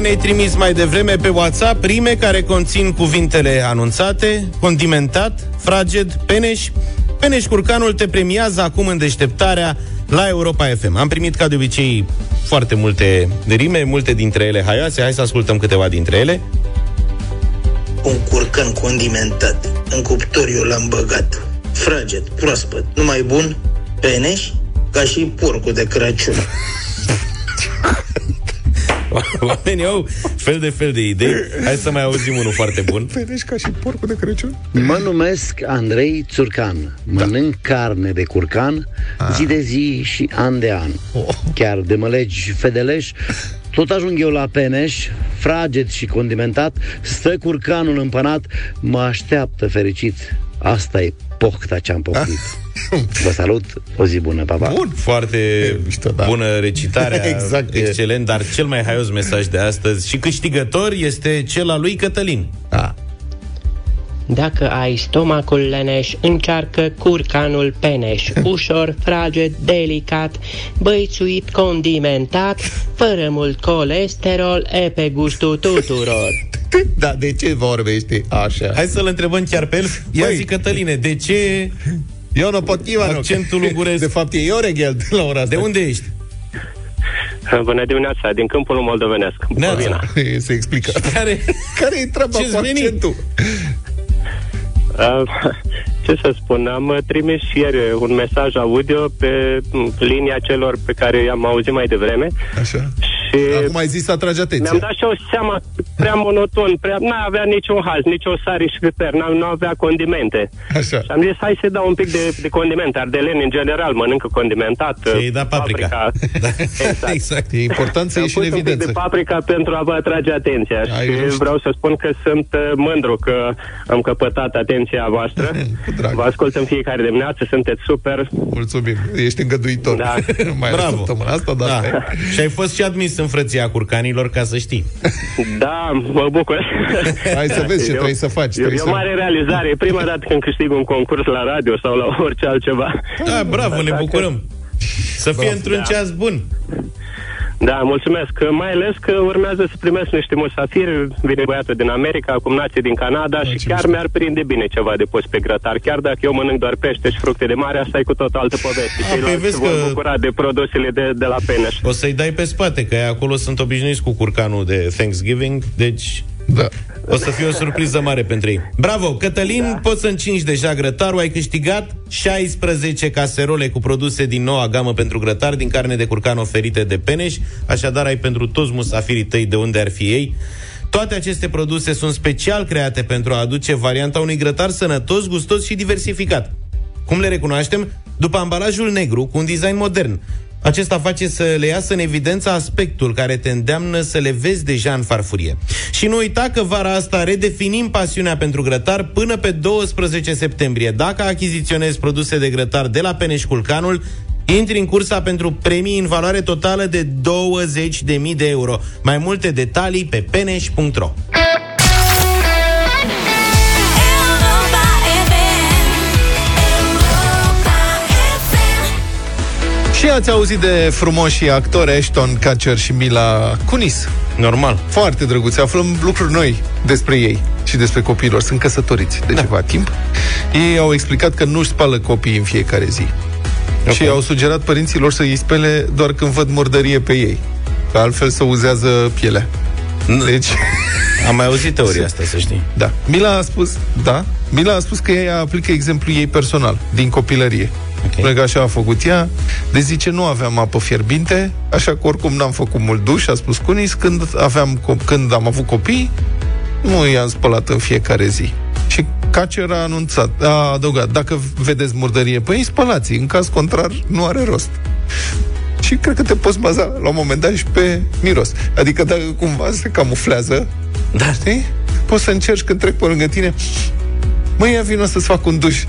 ne-ai trimis mai devreme pe WhatsApp prime care conțin cuvintele anunțate, condimentat, fraged, peneș. Peneș Curcanul te premiază acum în deșteptarea la Europa FM. Am primit ca de obicei foarte multe rime, multe dintre ele haioase. Hai să ascultăm câteva dintre ele. Un curcan condimentat. În cuptor eu l-am băgat. Fraged, proaspăt, numai bun, peneș, ca și porcul de Crăciun. Oamenii au fel de fel de idei. Hai să mai auzim unul foarte bun. Peneș ca și porcul de Crăciun? Mă numesc Andrei Țurcan. Mănânc carne de curcan zi de zi și an de an. Chiar de mălegi fedeleș, tot ajung eu la peneș, fraged și condimentat, stă curcanul împănat, mă așteaptă fericit. Asta e pocta ce-am pocnit. Vă salut, o zi bună, pa, pa. Bun, foarte mișto, da. bună recitarea, Exact, e- excelent, dar cel mai haios mesaj de astăzi și câștigător este cel al lui Cătălin. Da. Dacă ai stomacul leneș, încearcă curcanul peneș, ușor, fraged, delicat, băițuit, condimentat, fără mult colesterol, e pe gustul tuturor. Da, de ce vorbește așa? Hai să-l întrebăm chiar pe el. Ia Băi. zi, Cătăline, de ce Eu nu pot Ivanu. accentul unguresc? De fapt, e Ioreghel de la ora asta. De unde ești? Bună dimineața, din câmpul moldovenesc. Bucovina. Se explică. Care, care e treaba Ce-ți cu veni? accentul? Uh, ce să spun, am uh, trimis și ieri un mesaj audio pe m, linia celor pe care i-am auzit mai devreme Așa. Și Acum ai zis să atragi atenția. mi-am dat și eu seama prea monoton, prea, n avea niciun haz, nici o sare și piper, n- nu avea condimente. Așa. Și am zis, hai să dau un pic de, de condimente. Ardeleni, în general, mănâncă condimentat. uh, Și-ai dat paprika. Exact. exact. E important să Am ieși în pus un pic de evidență. paprika pentru a vă atrage atenția Ai și rost. vreau să spun că sunt uh, mândru că am căpătat atenția voastră. Vă ascult în fiecare dimineață, sunteți super. Mulțumim. Ești îngăduitor. Da. Mai ales Bravo. săptămâna asta, dar Da. da. Și ai fost și admis în frăția curcanilor, ca să știi. Da, mă bucur. Hai să vezi ce E o- trebuie să faci. E, Trebuie e o să... mare realizare. E prima dată când câștig un concurs la radio sau la orice altceva. Da, bravo, ne Așa că- bucurăm. Să fie într-un Da. ceas bun. Da, mulțumesc. Mai ales că urmează să primesc niște musafiri. Vine băiatul din America, acum nație din Canada și chiar mi-ar prinde bine ceva de pus pe grătar. Chiar dacă eu mănânc doar pește și fructe de mare, asta e cu tot altă poveste. A, Ceilalți păi vezi se vor că- bucura de produsele de, de la Peneș. O să-i dai pe spate, că ei acolo sunt obișnuiți cu curcanul de Thanksgiving, deci Da. o să fie o surpriză mare pentru ei. Bravo, Cătălin, da. poți să încingi deja grătarul, ai câștigat 16 caserole cu produse din noua gamă pentru grătar, din carne de curcan oferite de Peneș, așadar ai pentru toți musafirii tăi de unde ar fi ei. Toate aceste produse sunt special create pentru a aduce varianta unui grătar sănătos, gustos și diversificat. Cum le recunoaștem? După ambalajul negru, cu un design modern. Acesta face să le iasă în evidență aspectul care te îndeamnă să le vezi deja în farfurie. Și nu uita că vara asta redefinim pasiunea pentru grătar până pe 12 septembrie. Dacă achiziționezi produse de grătar de la Peneș Culcanul, intri în cursa pentru premii în valoare totală de 20.000 de euro. Mai multe detalii pe peneș.ro Și ați auzit de frumoșii actori Ashton Kutcher și Mila Kunis. Normal. Foarte drăguți. Aflăm lucruri noi despre ei și despre copiilor. Sunt căsătoriți de da. ceva timp. Ei au explicat că nu-și spală copiii în fiecare zi. Okay. Și au sugerat părinților să îi spele doar când văd murdărie pe ei. Că altfel să uzează pielea. Deci... Am mai auzit teoria asta, să știi. Da. Mila a spus, da, Mila a spus că ea aplică exemplul ei personal, din copilărie. Okay. Că așa a făcut ea. Deci zice, nu aveam apă fierbinte, așa că oricum n-am făcut mult duș, a spus Cunis, când, aveam, co- când am avut copii, nu i-am spălat în fiecare zi. Și Cacer a anunțat, a adăugat, dacă vedeți murdărie pe ei, spălați În caz contrar, nu are rost. Și cred că te poți baza la un moment dat și pe miros. Adică dacă cumva se camuflează, da. știi? Poți să încerci când trec pe lângă tine, măi, ia vină să-ți fac un duș.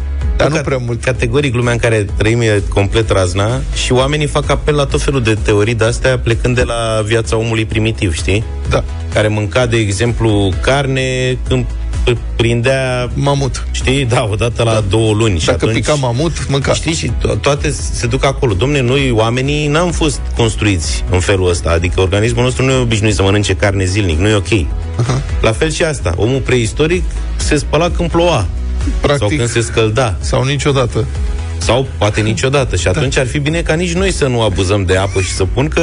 Dar nu prea mult. Categoric lumea în care trăim e complet razna și oamenii fac apel la tot felul de teorii de astea plecând de la viața omului primitiv, știi? Da. Care mânca, de exemplu, carne când p- prindea... Mamut. Știi? Da, odată la două luni. și Dacă atunci, pica mamut, mânca. Știi? Și to- toate se duc acolo. Domne, noi, oamenii, n-am fost construiți în felul ăsta. Adică organismul nostru nu e obișnuit să mănânce carne zilnic. Nu e ok. La fel și asta. Omul preistoric se spăla când ploua. Practic. Sau când se scălda. Sau niciodată. Sau poate niciodată. Și atunci ar fi bine ca nici noi să nu abuzăm de apă și să pun că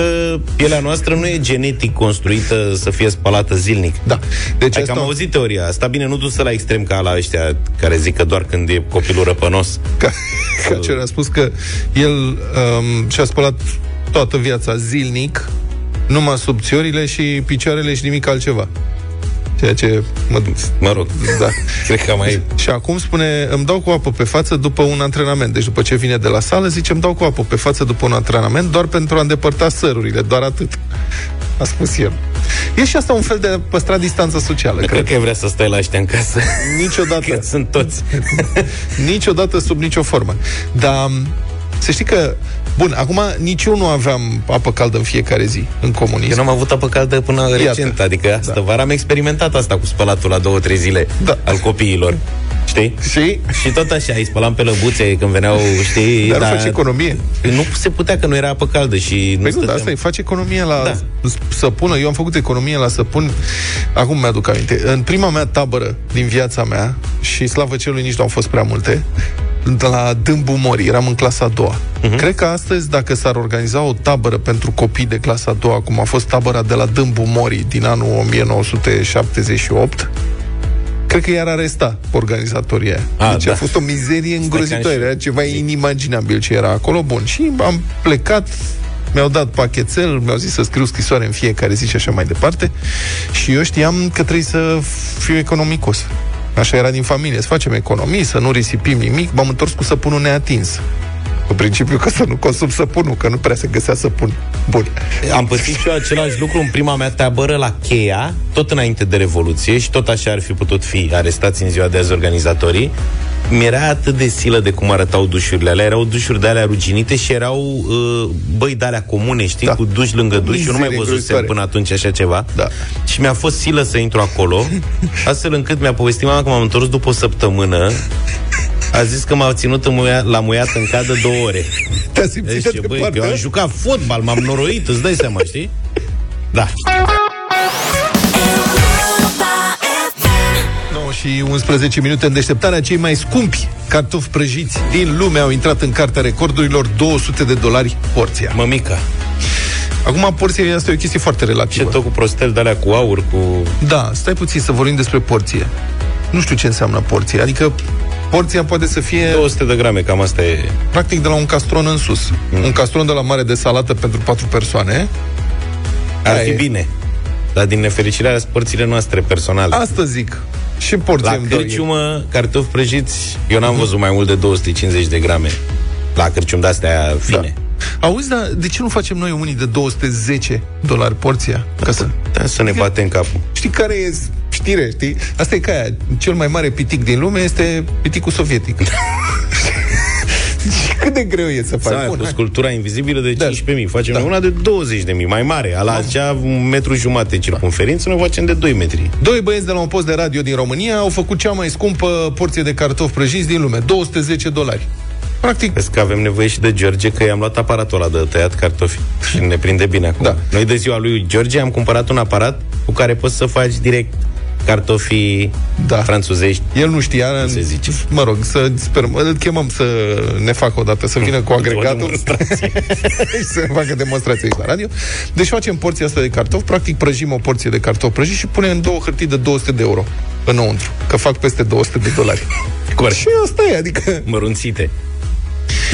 pielea noastră nu e genetic construită să fie spălată zilnic. Da. Deci Hai asta... că am auzit teoria asta. Bine, nu dusă la extrem ca la ăștia care zic că doar când e copilul răpănos. Ca, ca ce a spus că el um, și-a spălat toată viața zilnic, numai subțiorile și picioarele și nimic altceva. Ceea ce mă duc. Mă rog, Da. cred că mai... Și acum spune, îmi dau cu apă pe față după un antrenament. Deci după ce vine de la sală, zice, îmi dau cu apă pe față după un antrenament, doar pentru a îndepărta sărurile, doar atât. A spus el. E și asta un fel de a păstra distanță socială, Cred cred. că vrea să stai la ăștia în casă. Niciodată. Că sunt toți. Niciodată sub nicio formă. Dar să știi că Bun, acum nici eu nu aveam apă caldă în fiecare zi în comunism. Eu n-am avut apă caldă până Iată. recent, adică asta da. vara am experimentat asta cu spălatul la două, trei zile Da. al copiilor. Știi? Și? Și tot așa, îi spălam pe lăbuțe când veneau, știi? Dar nu faci economie. Nu se putea că nu era apă caldă și Păi nu, stăteam- dar asta e, faci economie la Da. da. săpună. Eu am făcut economie la săpun, acum mi-aduc aminte. În prima mea tabără din viața mea, și slavă celui nici nu au fost prea multe, la Dâmbu Mori, eram în clasa a doua. Uh-huh. Cred că astăzi, dacă s-ar organiza o tabără pentru copii de clasa a doua, cum a fost tabăra de la Dâmbu Mori din anul 1978, Cred că i-ar aresta organizatorii aia. A, deci da. a fost o mizerie îngrozitoare. ca și- Era ceva inimaginabil ce era acolo. Bun. Și am plecat mi-au dat pachetel, mi-au zis să scriu scrisoare în fiecare zi și așa mai departe. Și eu știam că trebuie să fiu economicos. Așa era din familie, să facem economii, să nu risipim nimic. M-am întors cu săpunul neatins. În principiu că să nu consum săpunul, că nu prea se găsea săpun. Bun. Am pățit și eu același lucru în prima mea tabără la Cheia, tot înainte de Revoluție și tot așa ar fi putut fi arestați în ziua de azi organizatorii. Mi-era atât de silă de cum arătau dușurile alea. Erau dușuri de alea ruginite și erau uh, băi de alea comune, știi, Da. cu duș lângă duș. Eu nu mai Mizerie văzusem îngrozitoare. până atunci așa ceva. Da. Și mi-a fost silă să intru acolo, astfel încât mi-a povestit mama că m-am întors după o săptămână. A zis că m-a ținut în muia, la muiat în cadă două ore. Te-a simțit Deci, de băi, departe, eu am da? jucat fotbal, m-am noroit, îți dai seama, știi? Da. Și 11 minute în deșteptarea cei mai scumpi cartofi prăjiți din lume au intrat în cartea recordurilor 200 de dolari porția. Mămica. Acum porția asta e o chestie foarte Ce relativă. tot cu prostel de alea cu aur, cu... Da, stai puțin să vorbim despre porție. Nu știu ce înseamnă porție. Adică porția poate să fie 200 de grame, cam asta e. practic de la un castron în sus. Mm. Un castron de la mare de salată pentru patru persoane. Ar Aia fi e. bine. Dar din nefericire alea sunt părțile noastre personale. Asta zic. Și porție La îmi dă eu. cârciumă, cartofi prăjiți, eu n-am văzut mai mult de 250 de grame. La cârcium de-astea fine. Da. Auzi, dar de ce nu facem noi unii de 210 dolari porția? Ca să... Da, să ne bate în capul. Știi care e știre, știi? Asta e ca aia. Cel mai mare pitic din lume este piticul sovietic. Și cât de greu e să faci? Sau Bun, cu hai. sculptura invizibilă de Da. 15.000. Facem Da. noi una de 20.000, mai mare. La acea un metru jumate circunferință, noi facem de 2 metri. Doi băieți de la un post de radio din România au făcut cea mai scumpă porție de cartofi prăjiți din lume. 210 dolari. Practic, Vezi că avem nevoie și de George, că i-am luat aparatul ăla de tăiat cartofi și ne prinde bine acum. Da. Noi de ziua lui George am cumpărat un aparat cu care poți să faci direct cartofii Da. franțuzești. el nu știa. se zice. Mă rog, să sperăm. Îl chemăm să ne facă o dată, să vină cu agregatul demonstrație. și să ne facă demonstrație aici la radio. Deci facem porția asta de cartofi, practic prăjim o porție de cartofi prăjiți și punem în două hârtii de 200 de euro înăuntru, că fac peste 200 de dolari. Corect. și asta e, adică Mărunțite.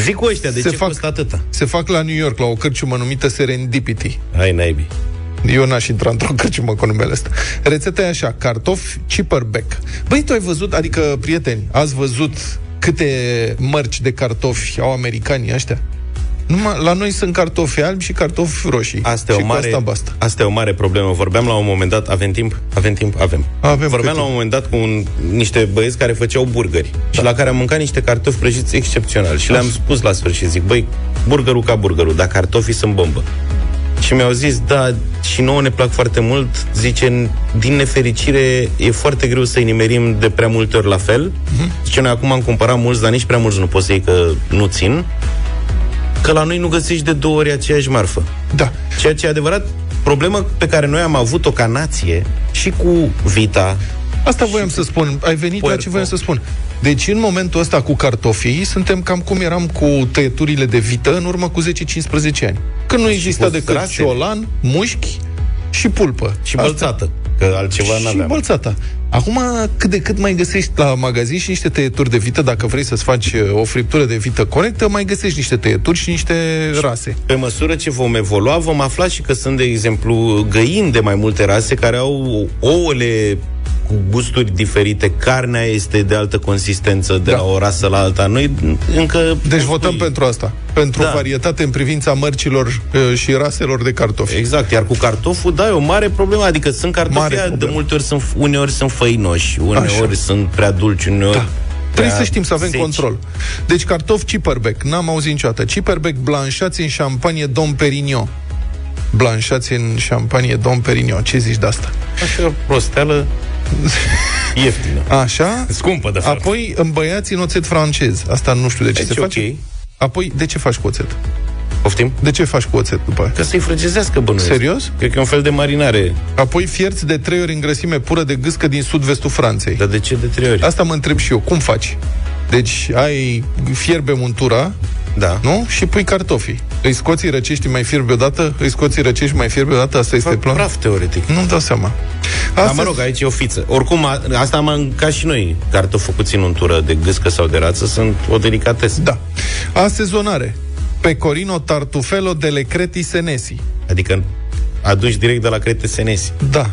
Zic cu ăștia, de Se ce fac- costă atâta? se fac la New York, la o cărciumă numită Serendipity. Hai, naibii. Eu n-aș intra într-o cărciumă cu numele ăsta. Rețeta e așa, cartofi chipperback. Băi, tu ai văzut, adică, prieteni, ați văzut câte mărci de cartofi au americanii ăștia? Numai, la noi sunt cartofi albi și cartofi roșii. Asta e, și o cu mare, asta basta. asta e o mare problemă. Vorbeam la un moment dat, avem timp? Avem timp? Avem. Avem Vorbeam cât la un moment dat cu un, niște băieți care făceau burgeri da. și la care am mâncat niște cartofi prăjiți excepțional. Și le-am spus la sfârșit, zic, băi, burgerul ca burgerul, dar cartofii sunt bombă. Și mi-au zis, da, și nouă ne plac foarte mult. Zice, din nefericire, e foarte greu să-i nimerim de prea multe ori la fel. Uh-huh. Zice, noi acum am cumpărat mulți, dar nici prea mulți nu pot să iei că nu țin. Că la noi nu găsești de două ori aceeași marfă. Da. Ceea ce e adevărat, problema pe care noi am avut-o ca nație și cu Vita, Asta voiam să spun. Ai venit la ce voiam să spun. Deci în momentul ăsta cu cartofii suntem cam cum eram cu tăieturile de vită în urmă cu 10-15 ani. Când nu exista cu decât frasele. ciolan, mușchi și pulpă. și bălțată, că altceva și n-aveam. bălțata. Acum, cât de cât mai găsești la magazin și niște tăieturi de vită, dacă vrei să-ți faci uh, o friptură de vită corectă, mai găsești niște tăieturi și niște rase. Pe măsură ce vom evolua, vom afla și că sunt, de exemplu, găini de mai multe rase care au ouăle cu gusturi diferite, carnea este de altă consistență de Da. la o rasă la alta. Noi încă... Deci votăm pentru asta. Pentru Da. varietate în privința mărcilor uh, și raselor de cartofi. Exact, iar cu cartoful, da, e o mare problemă, adică sunt Mare cartofi, de problemă. multe ori sunt, uneori sunt făinoși, uneori Așa. sunt prea dulci, uneori... Da. Trebuie să știm să avem control. Deci cartofi Ciperbec, n-am auzit niciodată. Ciperbec blanșați în șampanie Dom Perignon. Blanșați în șampanie Dom Perignon. Ce zici de asta? Așa, prosteală ieftină. Așa? Scumpă, de fapt. Apoi îmbăiați în oțet francez. Asta nu știu de ce Deci, se face. ok. Apoi, de ce faci cu oțet? Poftim? De ce faci cu oțet după aia? Că să-i frăgezească bănuiesc. Serios? Cred că e un fel de marinare. Apoi fierți de trei ori în grăsime pură de gâscă din sud-vestul Franței. Dar de ce de trei ori? Asta mă întreb și eu. Cum faci? Deci ai fierbe untura, da. nu? Și pui cartofii. Îi scoți, îi răcești, îi mai fierbe odată, îi scoți, îi răcești, mai fierbe odată, asta este plan? Praf, teoretic. Nu-mi dau seama. Dar mă rog, aici e o fiță. Oricum, a, asta am mâncat și noi. Cartofi făcuți în untură de gâscă sau de rață sunt o delicatesă. Da. Asezonare. Pecorino tartufelo de lecreti senesi. Adică aduci direct de la Crete Senesi. Da.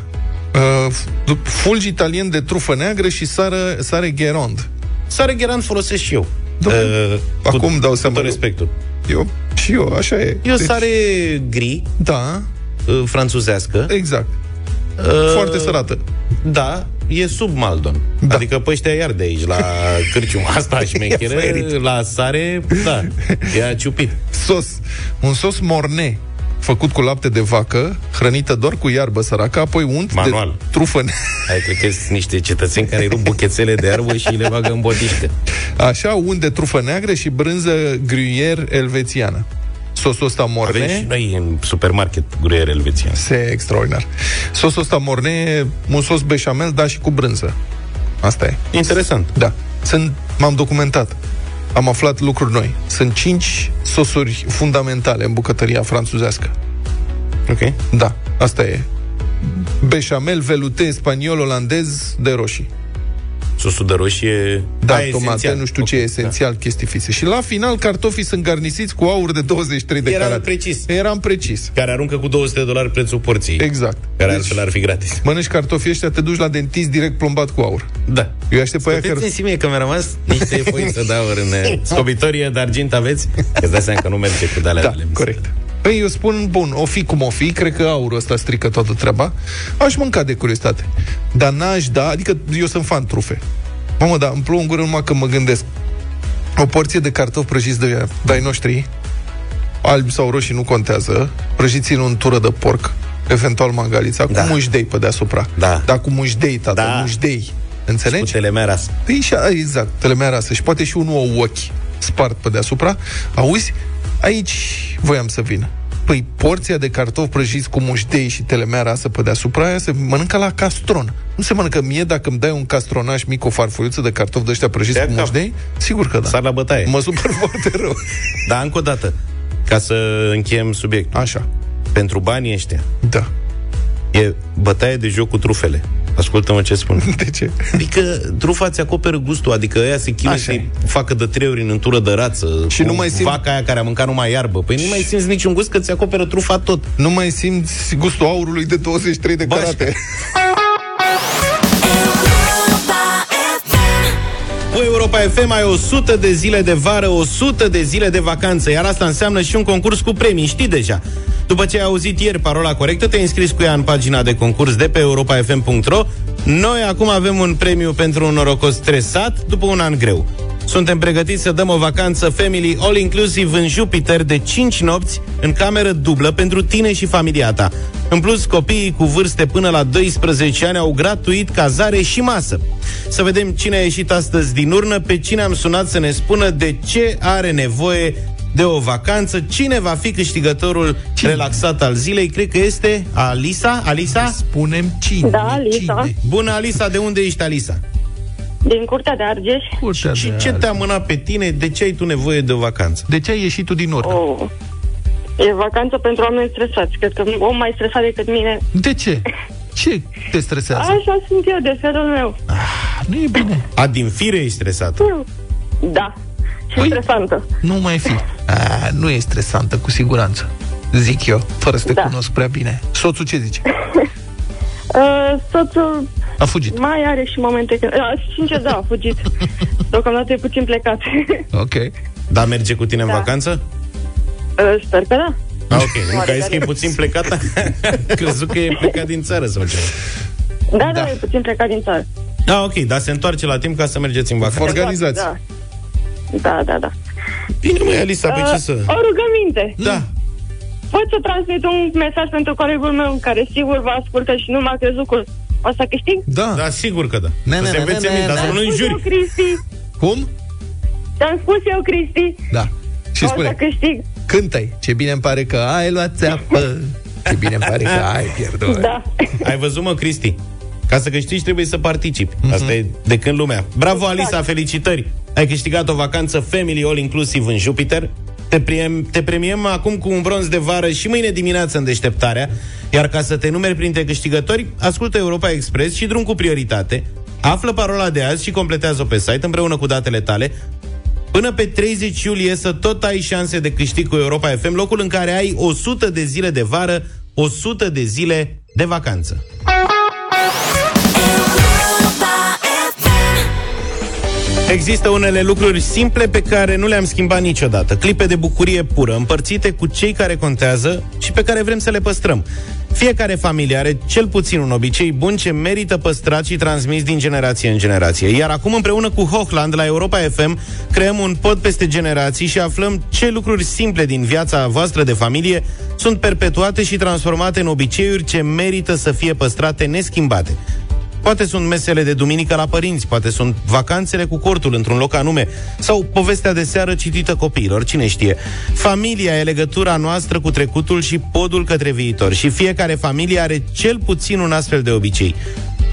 Uh, fulgi italien de trufă neagră și sare, sare Gerond. Sare Gerand folosesc și eu. Da. Uh, Acum cu, dau cu seama. tot respectul. Eu, și eu, așa e. E o sare gri, Da, uh, franțuzească. exact. Uh, Foarte sărată. Da, e sub Maldon. Da. Adică pe ăștia iar de aici, la cârcium. Asta și ferit. la sare, da, e ciupit. Sos. Un sos morne făcut cu lapte de vacă, hrănită doar cu iarbă săracă, apoi unt Manual. de trufă ne- Ai cred că sunt niște cetățeni care rup buchețele de iarbă și le bagă în botișcă. Așa, unt de trufă neagră și brânză gruyère elvețiană. Sosul ăsta morne... Avem și noi în supermarket gruyere elvețian. Se extraordinar. Sosul ăsta morne e un sos beșamel, dar și cu brânză. Asta e. Interesant. Da. Sunt, m-am documentat. Am aflat lucruri noi. Sunt cinci sosuri fundamentale în bucătăria franțuzească. Ok. Da, asta e. Beșamel, velute, spaniol, olandez, de roșii. Sosul de roșie... Da, Aia e tomate, esențial. nu știu ce e esențial, chestii fixe. Și la final, cartofii sunt garnisiți cu aur de 23 de Eram carate. precis. Eram precis. Care aruncă cu 200 de dolari prețul porției. Exact. Care altfel ar fi gratis. Mănânci cartofii ăștia, te duci la dentist direct plombat cu aur. Da. Eu aștept pe aia Puteți că... în simie că mi-a rămas niște foiță de aur în eh, scobitorie de argint aveți? Îți dai seama că nu merge cu de-alea Da, de lemn. corect. Păi eu spun, bun, o fi cum o fi, cred că aurul ăsta strică toată treaba. Aș mânca de curiozitate. Dar n-aș da, adică eu sunt fan trufe. Mamă, dar îmi plouă în gură numai că mă gândesc. O porție de cartofi prăjiți de dai noștri, albi sau roșii nu contează, prăjiți în untură de porc, eventual mangalița, Da. cu mușdei pe deasupra. Da. Dar cu mușdei, tată, Da. mușdei. Cu Înțelegi? telemea rasă. Păi și, a, exact, telemea rasă. Și poate și un ou ochi spart pe deasupra. Auzi? Aici voiam să vin. Păi porția de cartofi prăjiți cu muștei și telemea rasă pe deasupra aia se mănâncă la castron. Nu se mănâncă mie dacă îmi dai un castronaș mic, o farfuriuță de cartofi de ăștia prăjiți Te ia cu cap. muștei? Sigur că da. Sar la bătaie. Mă supăr foarte rău. Dar încă o dată, ca să încheiem subiectul. Așa. Pentru banii ăștia, Da. E bătaie de joc cu trufele. Ascultă-mă ce spun. De ce? Adică trufa ți acoperă gustul, adică ea se chinuie Așa să e. facă de trei ori în întură de rață. Și cu nu mai simt- Vaca aia care a mâncat numai iarbă. Păi nu mai simți niciun gust că ți acoperă trufa tot. Nu mai simți gustul aurului de 23 de Bașca. carate. Cu Europa FM ai 100 de zile de vară, 100 de zile de vacanță, iar asta înseamnă și un concurs cu premii, știi deja. După ce ai auzit ieri parola corectă, te-ai înscris cu ea în pagina de concurs de pe europafm.ro. Noi acum avem un premiu pentru un norocos stresat după un an greu. Suntem pregătiți să dăm o vacanță family all-inclusiv în Jupiter de 5 nopți în cameră dublă pentru tine și familia ta. În plus, copiii cu vârste până la 12 ani au gratuit cazare și masă. Să vedem cine a ieșit astăzi din urnă, pe cine am sunat să ne spună de ce are nevoie de o vacanță. Cine va fi câștigătorul cine? relaxat al zilei? Cred că este Alisa. Alisa? Spunem cine. Da, Alisa. Cine? Bună, Alisa. De unde ești, Alisa? Din Curtea de Argeș. Curtea Și de ce azi. te-a mânat pe tine? De ce ai tu nevoie de o vacanță? De ce ai ieșit tu din urnă? Oh. E vacanță pentru oameni stresați. Cred că om mai stresat decât mine. De ce? Ce te stresează? Așa sunt eu, de felul meu. Nu e bine. A, din fire ești stresată. Da. Și Păi- stresantă. Nu mai fi. A, nu e stresantă, cu siguranță. Zic eu, fără să te Da. cunosc prea bine. Soțul ce zice? Uh, soțul A fugit. mai are și momente când... Uh, sincer, da, a fugit. Deocamdată e puțin plecat. Ok. Da, merge cu tine în Da. vacanță? uh, sper că da. Ah, ok. Nu că ai Oarecare. zis că e puțin plecat? Crezut că e plecat din țară sau ce? Da, da, e puțin plecat din țară. Ah, ok, dar se întoarce la timp ca să mergeți în vacanță. Organizați. Da. Da, da, da. Bine, măi, Alisa, pe ce să... O rugăminte. Da. Pot să transmit un mesaj pentru colegul meu care sigur vă ascultă și nu m-a crezut că o să câștig? Da. Da, sigur că da. Ne, Să ne, se ne, învețe ne, minte, dar ne. să nu în Spus eu, juri. Cristi. Cum? Ți-am spus eu, Cristi. Da. Și o să spune, câștig. cântă-i. Ce bine îmi pare că ai luat țeapă. Ce bine îmi pare că ai pierdut. Da. Ai văzut, mă, Cristi? Ca să câștigi trebuie să participi. Mhm. Asta e de când lumea. Bravo, Exact. Alisa, felicitări! Ai câștigat o vacanță Family All Inclusiv în Jupiter. Te, priem, te premiem acum cu un bronz de vară și mâine dimineață în deșteptarea. Iar ca să te numeri printre câștigători, ascultă Europa Express și drum cu prioritate. Află parola de azi și completează-o pe site împreună cu datele tale. Până pe 30 iulie să tot ai șanse de câștig cu Europa FM, locul în care ai 100 de zile de vară, 100 de zile de vacanță. Există unele lucruri simple pe care nu le-am schimbat niciodată. Clipe de bucurie pură, împărțite cu cei care contează și pe care vrem să le păstrăm. Fiecare familie are cel puțin un obicei bun ce merită păstrat și transmis din generație în generație. Iar acum, împreună cu Hochland la Europa FM, creăm un pod peste generații și aflăm ce lucruri simple din viața voastră de familie sunt perpetuate și transformate în obiceiuri ce merită să fie păstrate neschimbate. Poate sunt mesele de duminică la părinți, poate sunt vacanțele cu cortul într-un loc anume, sau povestea de seară citită copiilor, cine știe. Familia e legătura noastră cu trecutul și podul către viitor și fiecare familie are cel puțin un astfel de obicei.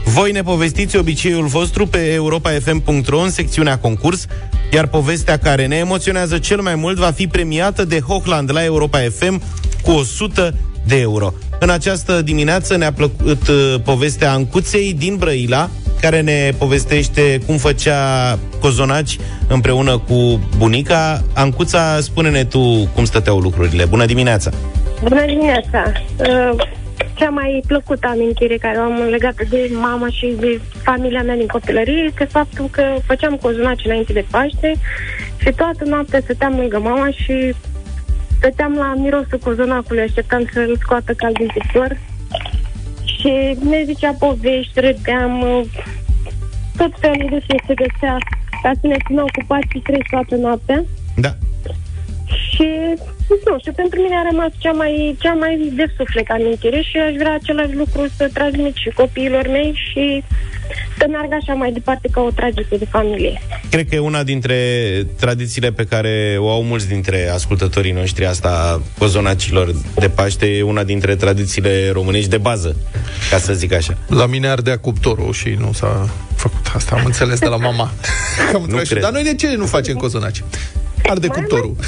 Voi ne povestiți obiceiul vostru pe europafm.ro în secțiunea concurs, iar povestea care ne emoționează cel mai mult va fi premiată de Hochland la Europa FM cu 100 de euro. În această dimineață ne-a plăcut uh, povestea Ancuței din Brăila, care ne povestește cum făcea cozonaci împreună cu bunica. Ancuța, spune-ne tu cum stăteau lucrurile. Bună dimineața! Bună dimineața! Uh, Cea mai plăcută amintire care o am legată de mama și de familia mea din copilărie este faptul că făceam cozonaci înainte de Paște și toată noaptea stăteam lângă mama și stăteam la mirosul cozonacului, așteptam să îl scoată cald din cuptor și ne zicea povești, râdeam, uh, tot felul de ce se găsea ca să ne țină ocupați și trei toată noaptea. Da. Și, nu știu, pentru mine a rămas cea mai, cea mai de suflet amintire și aș vrea același lucru să transmit și copiilor mei și să meargă așa mai departe ca o tradiție de familie. Cred că e una dintre tradițiile pe care o au mulți dintre ascultătorii noștri, asta cozonacilor de Paște, e una dintre tradițiile românești de bază, ca să zic așa. La mine ardea cuptorul și nu s-a făcut asta. Am înțeles de la mama. Am Nu nu cred. Dar noi de ce nu facem cozonaci? Arde cuptorul.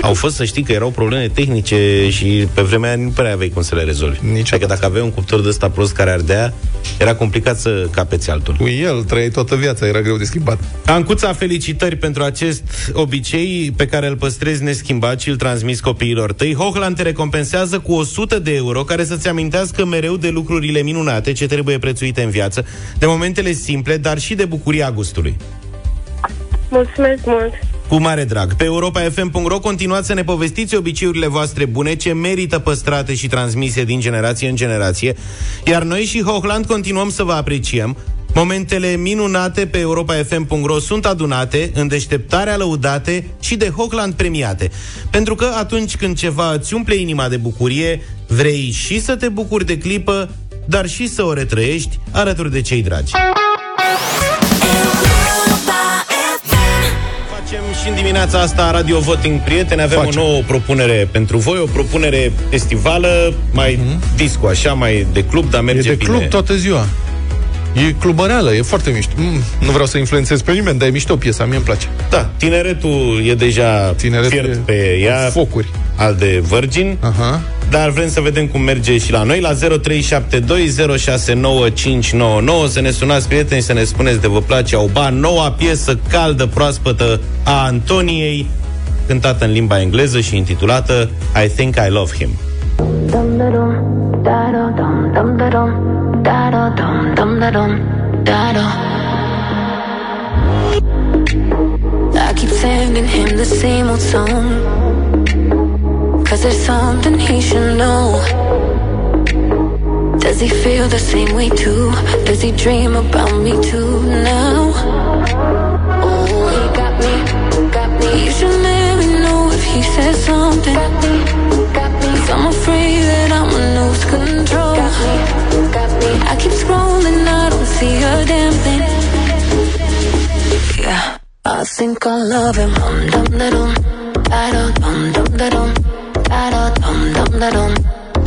Au fost, să știi, că erau probleme tehnice și pe vremea aia nu prea aveai cum să le rezolvi. Niciodată. Adică dacă aveai un cuptor de ăsta prost care ardea, era complicat să capeți altul. Cu el trăiai toată viața, era greu de schimbat. Ancuța, felicitări pentru acest obicei pe care îl păstrezi neschimbat și îl transmiți copiilor tăi. Hochland te recompensează cu 100 de euro care să-ți amintească mereu de lucrurile minunate ce trebuie prețuite în viață, de momentele simple, dar și de bucuria gustului. Mulțumesc mult! Cu mare drag. Pe europafm.ro continuați să ne povestiți obiceiurile voastre bune ce merită păstrate și transmise din generație în generație, iar noi și Hochland continuăm să vă apreciem. Momentele minunate pe europafm.ro sunt adunate, în deșteptarea lăudate și de Hochland premiate. Pentru că atunci când ceva îți umple inima de bucurie, vrei și să te bucuri de clipă, dar și să o retrăiești alături de cei dragi. Și în dimineața asta Radio Voting Prieteni Avem Facem. o nouă propunere pentru voi O propunere festivală Mai disco, așa, mai de club Dar Mhm. E merge de bine club toată ziua. E clubăreală, e foarte mișto. Mm, nu vreau să influențez pe nimeni, dar e mișto piesa, mie îmi place. Da, tineretul e deja Tineretul fiert e pe ea Focuri. Al de Virgin Aha. Dar vrem să vedem cum merge și la noi La 0372069599 Să ne sunați prieteni Să ne spuneți de vă place Auba Noua piesă caldă, proaspătă A Antoniei Cântată în limba engleză și intitulată I Think I Love Him Dum da dum, da da dum, dum da dum, da da dum, dum da dum, da da. I keep sending him the same old song. Cause there's something he should know. Does he feel the same way too? Does he dream about me too now? Oh, he got me, got me. You should let me know if he says something. Got me, got me. Cause I'm afraid that I'ma lose control. Got me, got me. I keep scrolling, I don't see a damn thing. Yeah, I think I love him. Dum dum da dum, da dum dum da dum, da da dum dum da dum,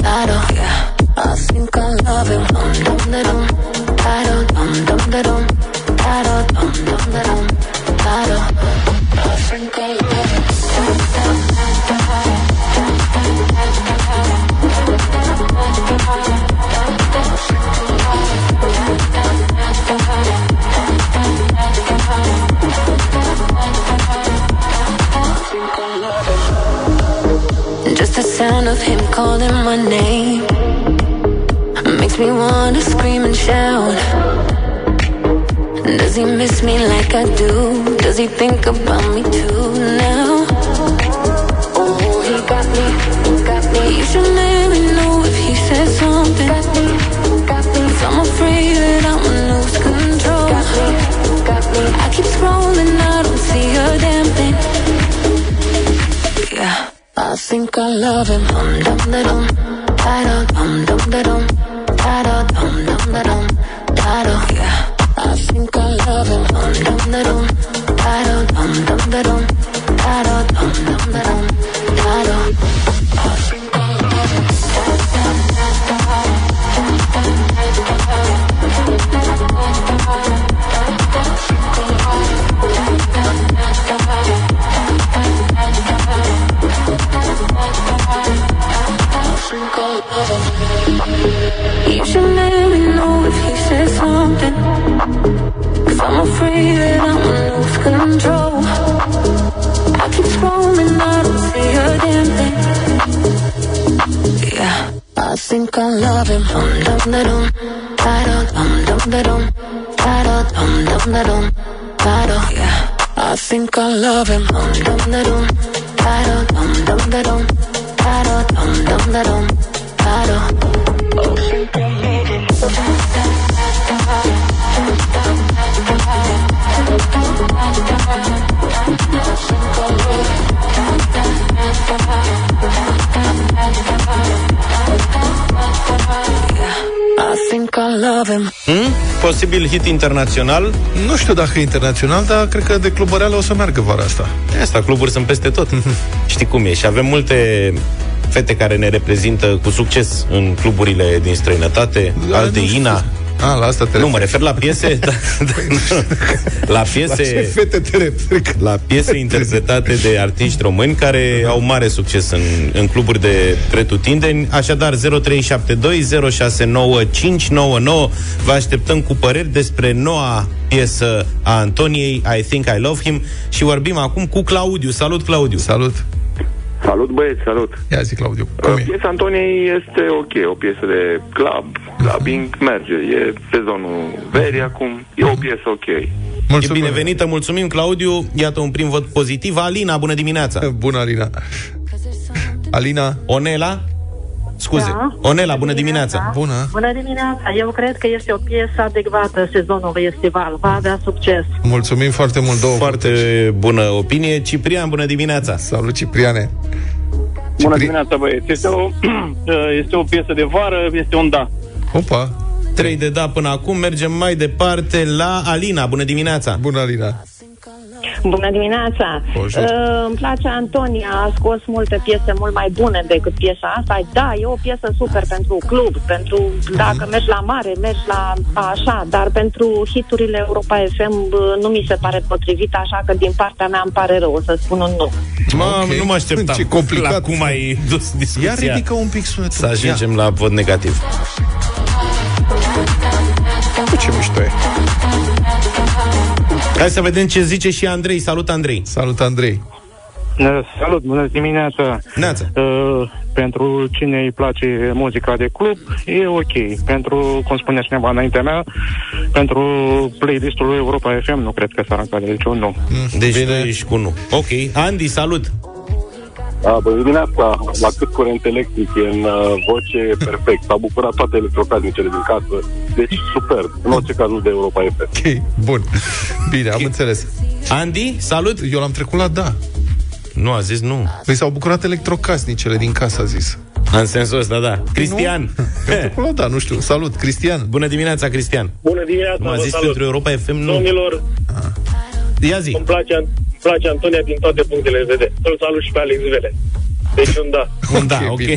da da. Yeah, I think I love him. Dum dum da dum, da da dum dum da dum, da da dum dum da dum, da da. I think I love him. Just the sound of him calling my name makes me wanna scream and shout. Does he miss me like I do? Does he think about me too now? Oh, he got me, he got me. You should let think I love him. Dum dum da dum, da da dum dum da dum, da da dum dum da dum, da da. Yeah, I think I love him. Dum dum da dum, da da dum dum da dum, Posibil hit internațional? Nu știu dacă e internațional, dar cred că de clubăreală o să meargă vara asta. Asta, cluburi sunt peste tot. Știi cum e. Și avem multe fete care ne reprezintă cu succes în cluburile din străinătate, Da, alte nu știu. Ina. A, la asta te Nu, mă referi. refer la piese, da, da, nu. la La ce piese, fete te referi? Că- la piese interpretate de artiști români care au mare succes în, în cluburi de pretutindeni. Așadar, 0372069599 vă așteptăm cu păreri despre noua piesă a Antoniei, I Think I Love Him, și vorbim acum cu Claudiu. Salut, Claudiu! Salut! Salut băieți, salut. Ia zi, Claudiu, cum Uh, e? Piesa Antoniei este ok, o piesă de club, clubbing, merge, e sezonul verii acum, e o piesă ok. E binevenită, mulțumim, Claudiu. Iată un prim vot pozitiv. Alina, bună dimineața! Bună, Alina. Alina? Onela? Scuze. Da. Onela, bună dimineața. Bună. Bună dimineața! Eu cred că este o piesă adecvată sezonului estival. Va avea succes. Mulțumim foarte mult, două Foarte bună opinie. Ciprian, bună dimineața. Salut, Cipriane. Bună dimineața, băieți. Este o, este o piesă de vară, este un da. Opa. 3 de da până acum. Mergem mai departe la Alina. Bună dimineața. Bună, Alina. Bună dimineața! Bonjour. Uh, îmi place Antonia, a scos multe piese mult mai bune decât piesa asta. Da, e o piesă super pentru club, pentru dacă mergi la mare, mergi la așa, dar pentru hiturile Europa FM uh, nu mi se pare potrivit, așa că din partea mea îmi pare rău o să spun un nu. Mamă, Ok. nu mă așteptam. Ce complicat. La cum ai dus discuția. Ia ridică un pic sunetul. Să ajungem la vot negativ. Ia. Ce mișto e. Hai să vedem ce zice și Andrei. Salut, Andrei. Salut, Andrei. Uh, Salut, bună dimineața! Neața. Uh, pentru cine îi place muzica de club, e ok. Pentru, cum spunea cineva înaintea mea, pentru playlistul Europa FM, nu cred că s-ar încadre, deci un nu. Deci tu ești cu nu. Ok. Andy, salut. Da, bună dimineața. La cât curent electric e în uh, voce, e perfect. S-au bucurat toate electrocasnicele din casă. Deci, super. În orice caz, nu de Europa FM. Ok, bun. Bine, am înțeles. Andy, salut. Eu l-am trecut la da. Nu, a zis nu. Păi s-au bucurat electrocasnicele din casă, a zis. În sensul ăsta, da. Cristian. Eu am trecut la da, nu știu. Salut, Cristian. Bună dimineața, Cristian. Bună dimineața, Nu a vă zis salut. pentru Europa FM, nu. Domnilor, Ia zi. îmi place, îmi place Antonia din toate punctele de vedere. Îl salut și pe Alex Vele. Deci un da. Un da, ok.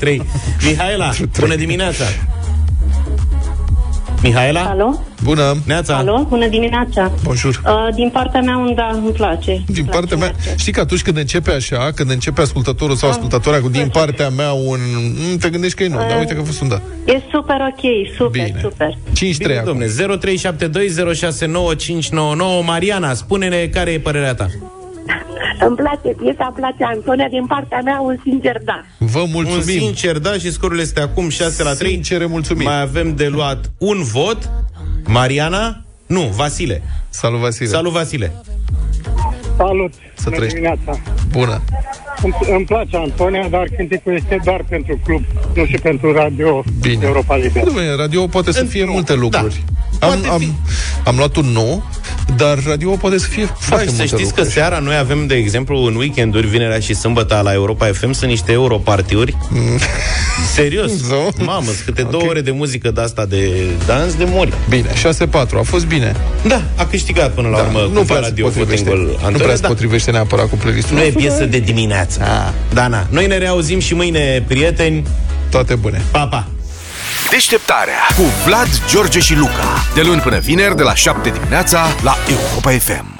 4-3. Mihaela, bună dimineața. Mihaela? Alo? Bună. Neața. Alo? Bună dimineața! Bonjour. Uh, din partea mea un da, îmi place. Din partea mea, știi că atunci când începe așa, când începe ascultătorul sau ascultătoarea cu din partea mea un... mm, Te gândești că e nu, dar uite că a fost un da. E super ok, super, Bine. super. 5-3 Bine, acum. domne, 0372069599. Mariana, spune-ne care e părerea ta. Îmi place piesa, îmi place Antonia, din partea mea un sincer da. Vă Un mulțumim. sincer da și scorul este acum 6 la 3. Sincere mulțumim. Mai avem de luat un vot. Mariana? Nu, Vasile. Salut, Vasile. Salut, Vasile. Salut! Să Bună trăiești. dimineața! Bună. Îmi, îmi place Antonia, dar cântecul este doar pentru club, nu și pentru radio Bine. Europa Liberă. Dom'le, radio poate să fie multe lucruri. Da. Am, am, am luat un nu, dar radio poate să fie foarte Băi, să multe știți că lucruri. seara noi avem, de exemplu, în weekenduri, vinerea și sâmbătă la Europa FM, sunt niște europartiuri. Serios. Mamă, sunt câte două ore de muzică de asta de dans de mori. Bine, 6-4, a fost bine. Da, a câștigat până la Da, urmă nu cumva prea se radio potrivește, votingul nu Antonia, prea se da. potrivește neapărat cu playlistul Nu e nostru, piesă dar- de dimineață. Dana, noi ne reauzim și mâine, prieteni. Toate bune. Pa, pa! Deșteptarea cu Vlad, George și Luca. De luni până vineri, de la 7 dimineața, la Europa FM.